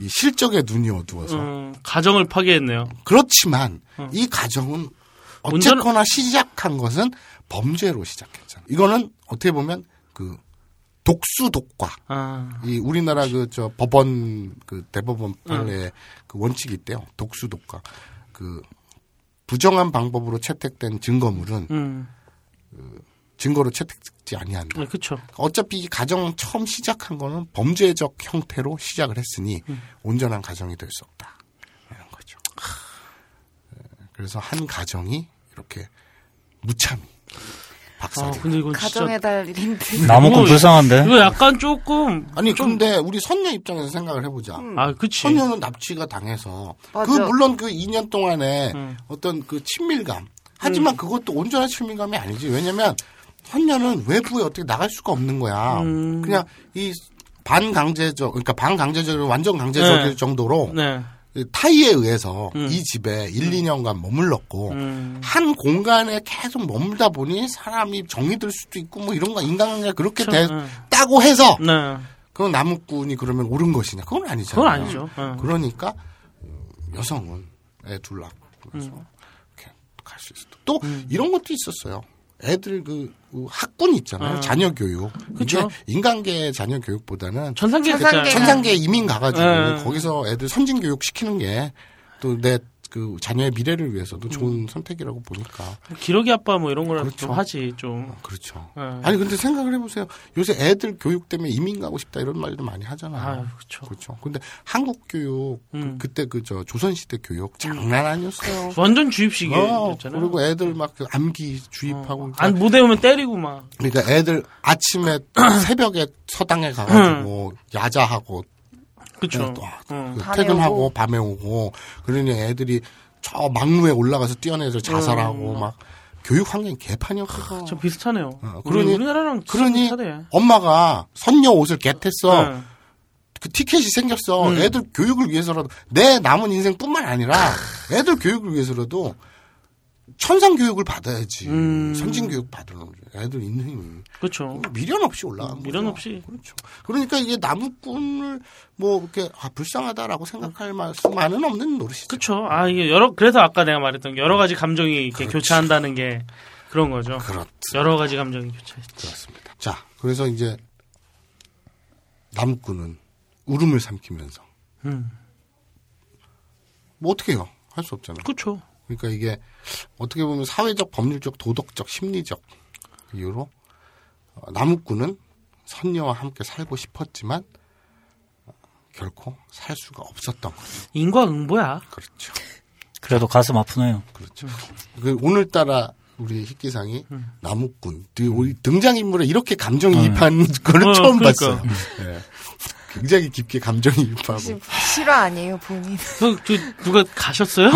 이 실적에 눈이 어두워서 음, 가정을 파괴했네요. 그렇지만 이 가정은 어쨌거나 시작한 것은 범죄로 시작했잖아. 이거는 어떻게 보면 그 독수 독과 아, 이 우리나라 그 저 법원 그 대법원 판례 그 원칙이 있대요. 독수 독과 그 부정한 방법으로 채택된 증거물은 음, 증거로 채택되지 아니한다. 네, 그쵸. 어차피 이 가정 처음 시작한 거는 범죄적 형태로 시작을 했으니 음. 온전한 가정이 될 수 없다. 그래서 한 가정이 이렇게 무참히 아, 박살이. 근데 이건 진짜. 가정의 달인데. 나무꾼 불쌍한데. 이거 약간 조금. 아니 근데 우리 선녀 입장에서 생각을 해보자. 아, 그치. 선녀는 납치가 당해서 맞아. 그 물론 그 2년 동안에 음. 어떤 그 친밀감 하지만 그것도 온전한 친밀감이 아니지 왜냐면 선녀는 외부에 어떻게 나갈 수가 없는 거야 음. 그냥 이 반강제적 그러니까 반강제적 완전 강제적일 네. 정도로 네. 그 타이에 의해서 음. 이 집에 1, 2년간 머물렀고 음. 한 공간에 계속 머물다 보니 사람이 정이 들 수도 있고 뭐 이런 거 인간관계가 그렇게 네. 됐다고 해서 네. 그건 나무꾼이 그러면 옳은 것이냐? 그건 아니잖아요. 그건 아니죠. 어. 그러니까 음, 여성은 애둘 낳고 그래서 음. 이렇게 갈 수 있어. 또 이런 것도 있었어요. 애들 그, 그 학군 있잖아요. 어. 자녀 교육. 그쵸. 이게 인간계 자녀 교육보다는 천상계. 천상계 이민 가가지고 네. 거기서 애들 선진 교육 시키는 게 또 내 그 자녀의 미래를 위해서도 좋은 선택이라고 보니까 기러기 아빠 뭐 이런 거라도 그렇죠. 좀 하지, 좀. 그렇죠. 네. 아니 근데 생각을 해보세요. 요새 애들 교육 때문에 이민 가고 싶다 이런 말도 많이 하잖아요. 아유, 그쵸. 그렇죠. 근데 한국 교육 음. 그, 때 그 저 조선 시대 교육 장난 아니었어요. 완전 어, 주입식이었잖아요. 그리고 애들 막 그 암기 주입하고 안, 무대 오면 때리고 막. 그러니까 애들 아침에 새벽에 서당에 가가지고 야자하고 또 어. 퇴근하고. 밤에 오고 그러니 애들이 저 막루에 올라가서 뛰어내서 자살하고 음. 막 교육 환경이 개판이었거든. 좀 비슷하네요. 어, 우리, 그러니- 우리나라랑 그러니. 엄마가 선녀 옷을 겟했어. 네. 그 티켓이 생겼어. 음. 애들 교육을 위해서라도 내 남은 인생뿐만 아니라 애들 교육을 위해서라도 천상 교육을 받아야지. 음. 선진 교육 받으는 애들 있는 힘이 그쵸. 미련 없이 올라가는 미련 거죠. 없이. 그렇죠. 그러니까 이게 나무꾼을 뭐 이렇게 아 불쌍하다라고 생각할 수만은 없는 노릇이죠. 그쵸. 아, 이게 여러, 그래서 아까 내가 말했던 게 여러 가지 감정이 이렇게 그렇지. 교차한다는 게 그런 거죠. 그렇 여러 가지 감정이 교차했지. 그렇습니다. 자, 그래서 이제 나무꾼은 울음을 삼키면서 음. 뭐 어떻게 해요? 할 수 없잖아요. 그쵸. 그러니까 이게 어떻게 보면 사회적, 법률적, 도덕적, 심리적 이유로 어, 나무꾼은 선녀와 함께 살고 싶었지만 어, 결코 살 수가 없었던 거죠. 인과응보야. 그렇죠. 그래도 가슴 아프네요. 그렇죠. 그 오늘따라 우리 희기상이 음. 나무꾼 그 우리 등장인물에 이렇게 감정이입한 거는 어, 처음 그러니까. 봤어요. 예. 굉장히 깊게 감정이 입하고 혹시 실화 아니에요, 본인? 그, 그, 누가 가셨어요?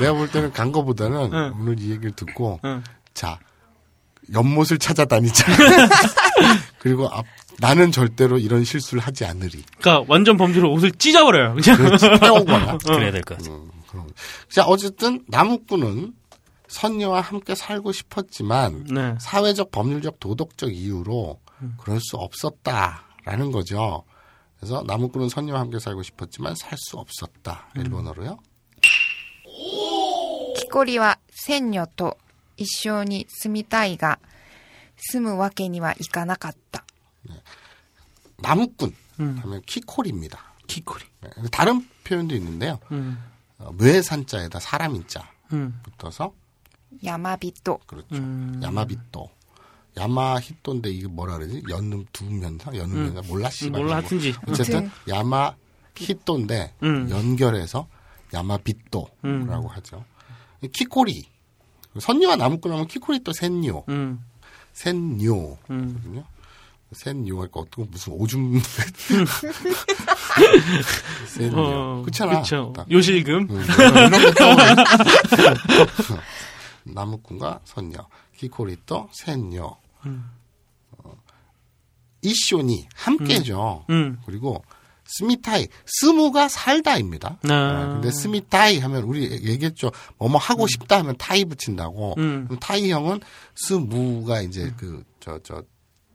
내가 볼 때는 간 거보다는 응. 오늘 이 얘기를 듣고 응. 자 연못을 찾아다니자. 그리고 앞- 나는 절대로 이런 실수를 하지 않으리. 그니까 완전 범죄로 옷을 찢어버려요. 그냥. 그렇지. 태우거나. 그래야 될 것 같아요. 음. 자 어쨌든 나무꾼은 선녀와 함께 살고 싶었지만 네. 사회적, 법률적, 도덕적 이유로 그럴 수 없었다 라는 거죠. 그래서 나무꾼은 선녀와 함께 살고 싶었지만 살 수 없었다. 일본어로요. 木こりは千女と一緒に住みたいが、住むわけにはいかなかった。 나무꾼 음. 하면 키콜입니다. 키코리. 네, 다른 표현도 있는데요. 음. 어, 묘해산자에다 사람인자 음. 붙어서 山人。 그렇죠. 음. 야마비토. 야마히토인데 이게 뭐라 그러지? 연음 두면상 연음면상 몰라 씨. 몰라, 하든지. 어쨌든 야마히토인데 음. 연결해서 야마비토라고 음. 하죠. 키코리. 선녀와 나무꾼 하면 키코리 또 센뇨. 음. 센뇨거든요. 음. 센요 할까 어떤 거 무슨 오줌 센요 어, 그렇잖아. 그쵸. 딱. 요실금. 음, 이런 거. 나무꾼과 선녀, 키코리또, 센녀, 어, 이쇼니 함께죠. 음. 그리고 스미타이, 스무가 살다입니다. 아. 아, 근데 住みたい 하면 우리 얘기했죠. 뭐뭐 하고 싶다 하면 たい 붙인다고. 음. たい 형은 住む가 이제 그 저 저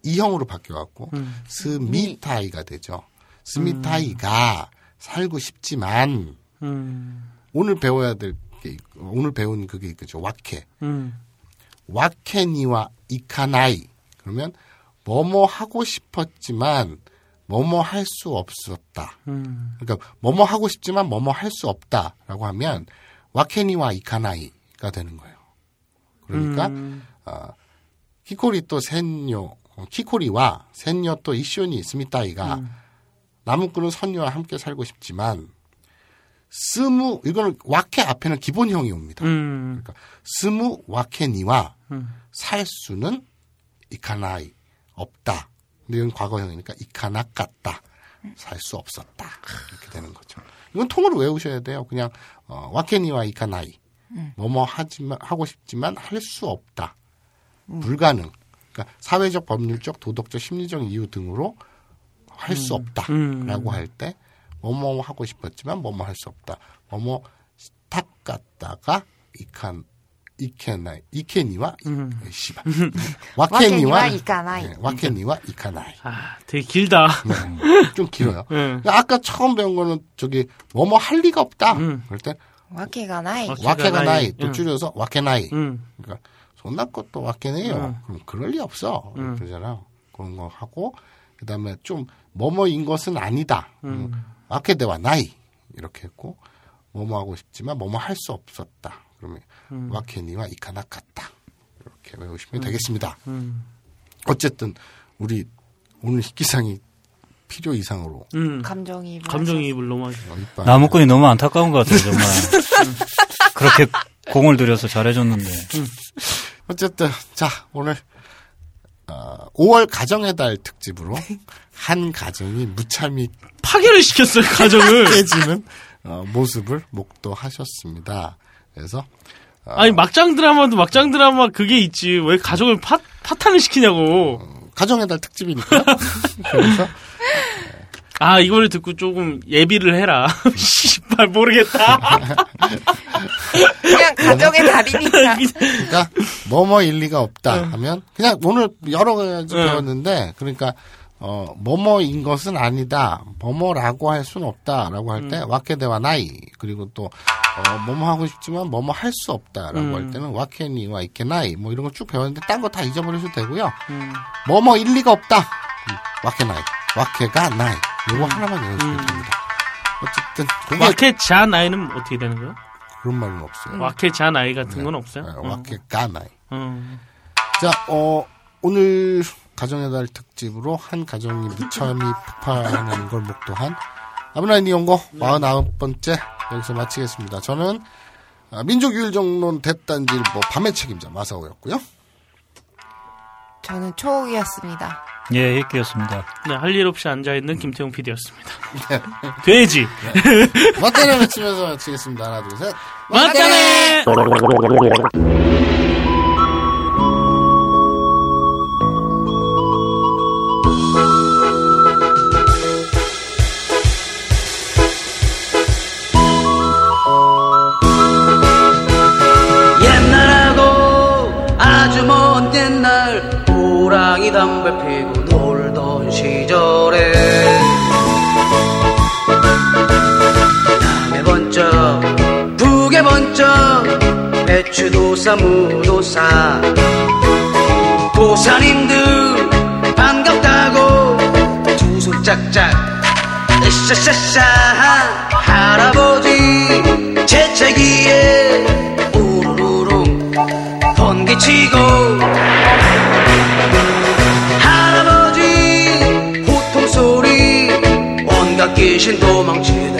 い형으로 바뀌어갖고 음. 스미타이가 되죠. 스미타이가 살고 싶지만 음. 오늘 배워야 될 게 오늘 배운 그게 있겠죠. わけ. 음. わけにはいかない. 그러면 뭐뭐 하고 싶었지만 뭐뭐 할 수 없었다. 음. 그러니까 뭐뭐 하고 싶지만 뭐뭐 할 수 없다라고 하면 와케니와 이카나이가 되는 거예요. 그러니까 음. 어, 키코리 또 센요 어, 키코리와 센요 또 이쇼니 스미타이가 음. 나무꾼은 선녀와 함께 살고 싶지만 스무 이거는 와케 앞에는 기본형이 옵니다. 음. 그러니까 스무 와케니와 음. 살 수는 이카나이 없다. 근데 이건 과거형이니까 이카나 같다. 살 수 없었다. 이렇게 되는 거죠. 이건 통으로 외우셔야 돼요. 그냥 어, 와케니와 이카나이. 뭐뭐 하지만 하고 싶지만 할 수 없다. 불가능. 그러니까 사회적, 법률적, 도덕적, 심리적 이유 등으로 할 수 없다라고 음. 할때 뭐뭐 하고 싶었지만 뭐뭐 할 수 없다. 뭐뭐 탁 갔다가 이칸 이케나 이케니와 음. 씨발. 음. 와케니와 이카나이. 예, 와케니와 이카나이. 아 되게 길다. 네, 음. 좀 길어요. 음. 아까 처음 배운 거는 저기 뭐뭐 할 리가 없다. 음. 그럴 때 와케가 나이. 와케가 나이. 또 줄여서 와케나이. 음. 그러니까 존나 것도 와케네요. 그럼 그럴 리 없어. 그러잖아. 그런 거 하고 그다음에 좀 뭐뭐인 것은 아니다. 음. 와케대와 나이 이렇게 했고 뭐뭐 하고 싶지만 뭐뭐 할 수 없었다. 그러면 음. 와케니와 이카나 같다. 이렇게 외우시면 되겠습니다. 음. 어쨌든 우리 오늘 희기상이 필요 이상으로 음. 감정이입을. 감정이입을 너무 하죠. 나무꾼이 너무 안타까운 것 같아요, 정말. 그렇게 공을 들여서 잘해줬는데. 어쨌든 자 오늘 어, 5월 가정의 달 특집으로 한 가정이 무참히 파괴를 시켰어요, 가정을. 깨지는 어, 모습을 목도하셨습니다. 그래서 어, 아니, 막장 드라마도 막장 드라마 그게 있지. 왜 가정을 파, 파탄을 시키냐고. 가정의 달 특집이니까 그래서 아, 이거를 듣고 조금 예비를 해라. 씨발, 모르겠다. 그냥 가정의 달이니까. 그러니까 뭐뭐 일리가 없다 하면 그냥 오늘 여러 가지 응. 배웠는데 그러니까 어 뭐뭐인 것은 아니다 뭐뭐라고 할 수는 없다라고 할 때 와케대와 나이 그리고 또 어, 뭐뭐 하고 싶지만 뭐뭐 할 수 없다라고 음. 할 때는 와케니와 이케나이 뭐 이런 거쭉 배웠는데 딴 거 다 잊어버리셔도 되고요 음. 뭐뭐 일리가 없다 음, 와케나이 와케가 나이 요거 하나만 외우시면 음. 됩니다 어쨌든 그게 와케 자 나이는 어떻게 되는 거예요? 그런 말은 없어요 와케 자 나이 같은 건 없어요? 네, 어. 와케가 나이 어. 자, 어, 오늘 가정의 달 특집으로 한 가정이 무참히 폭발하는 걸 목도한 아브라인 이용고 49번째 여기서 마치겠습니다. 저는 아, 민족유일정론 대단지일보 밤의 책임자 마사오였고요. 저는 초옥이었습니다. 예, 이끼였습니다. 네, 할 일 없이 앉아있는 김태용 PD였습니다. 돼지! 맞다네 외치면서 마치겠습니다. 하나, 둘, 셋. 맞다네! 옛날하고 아주 먼 옛날 호랑이 담배 피 배추도사 무도사. 도사님들 반갑다고 두 손 짝짝. 으쌰쌰쌰 할아버지 재채기에 우르르릉 번개치고. 할아버지 호통소리 온갖 귀신 도망치네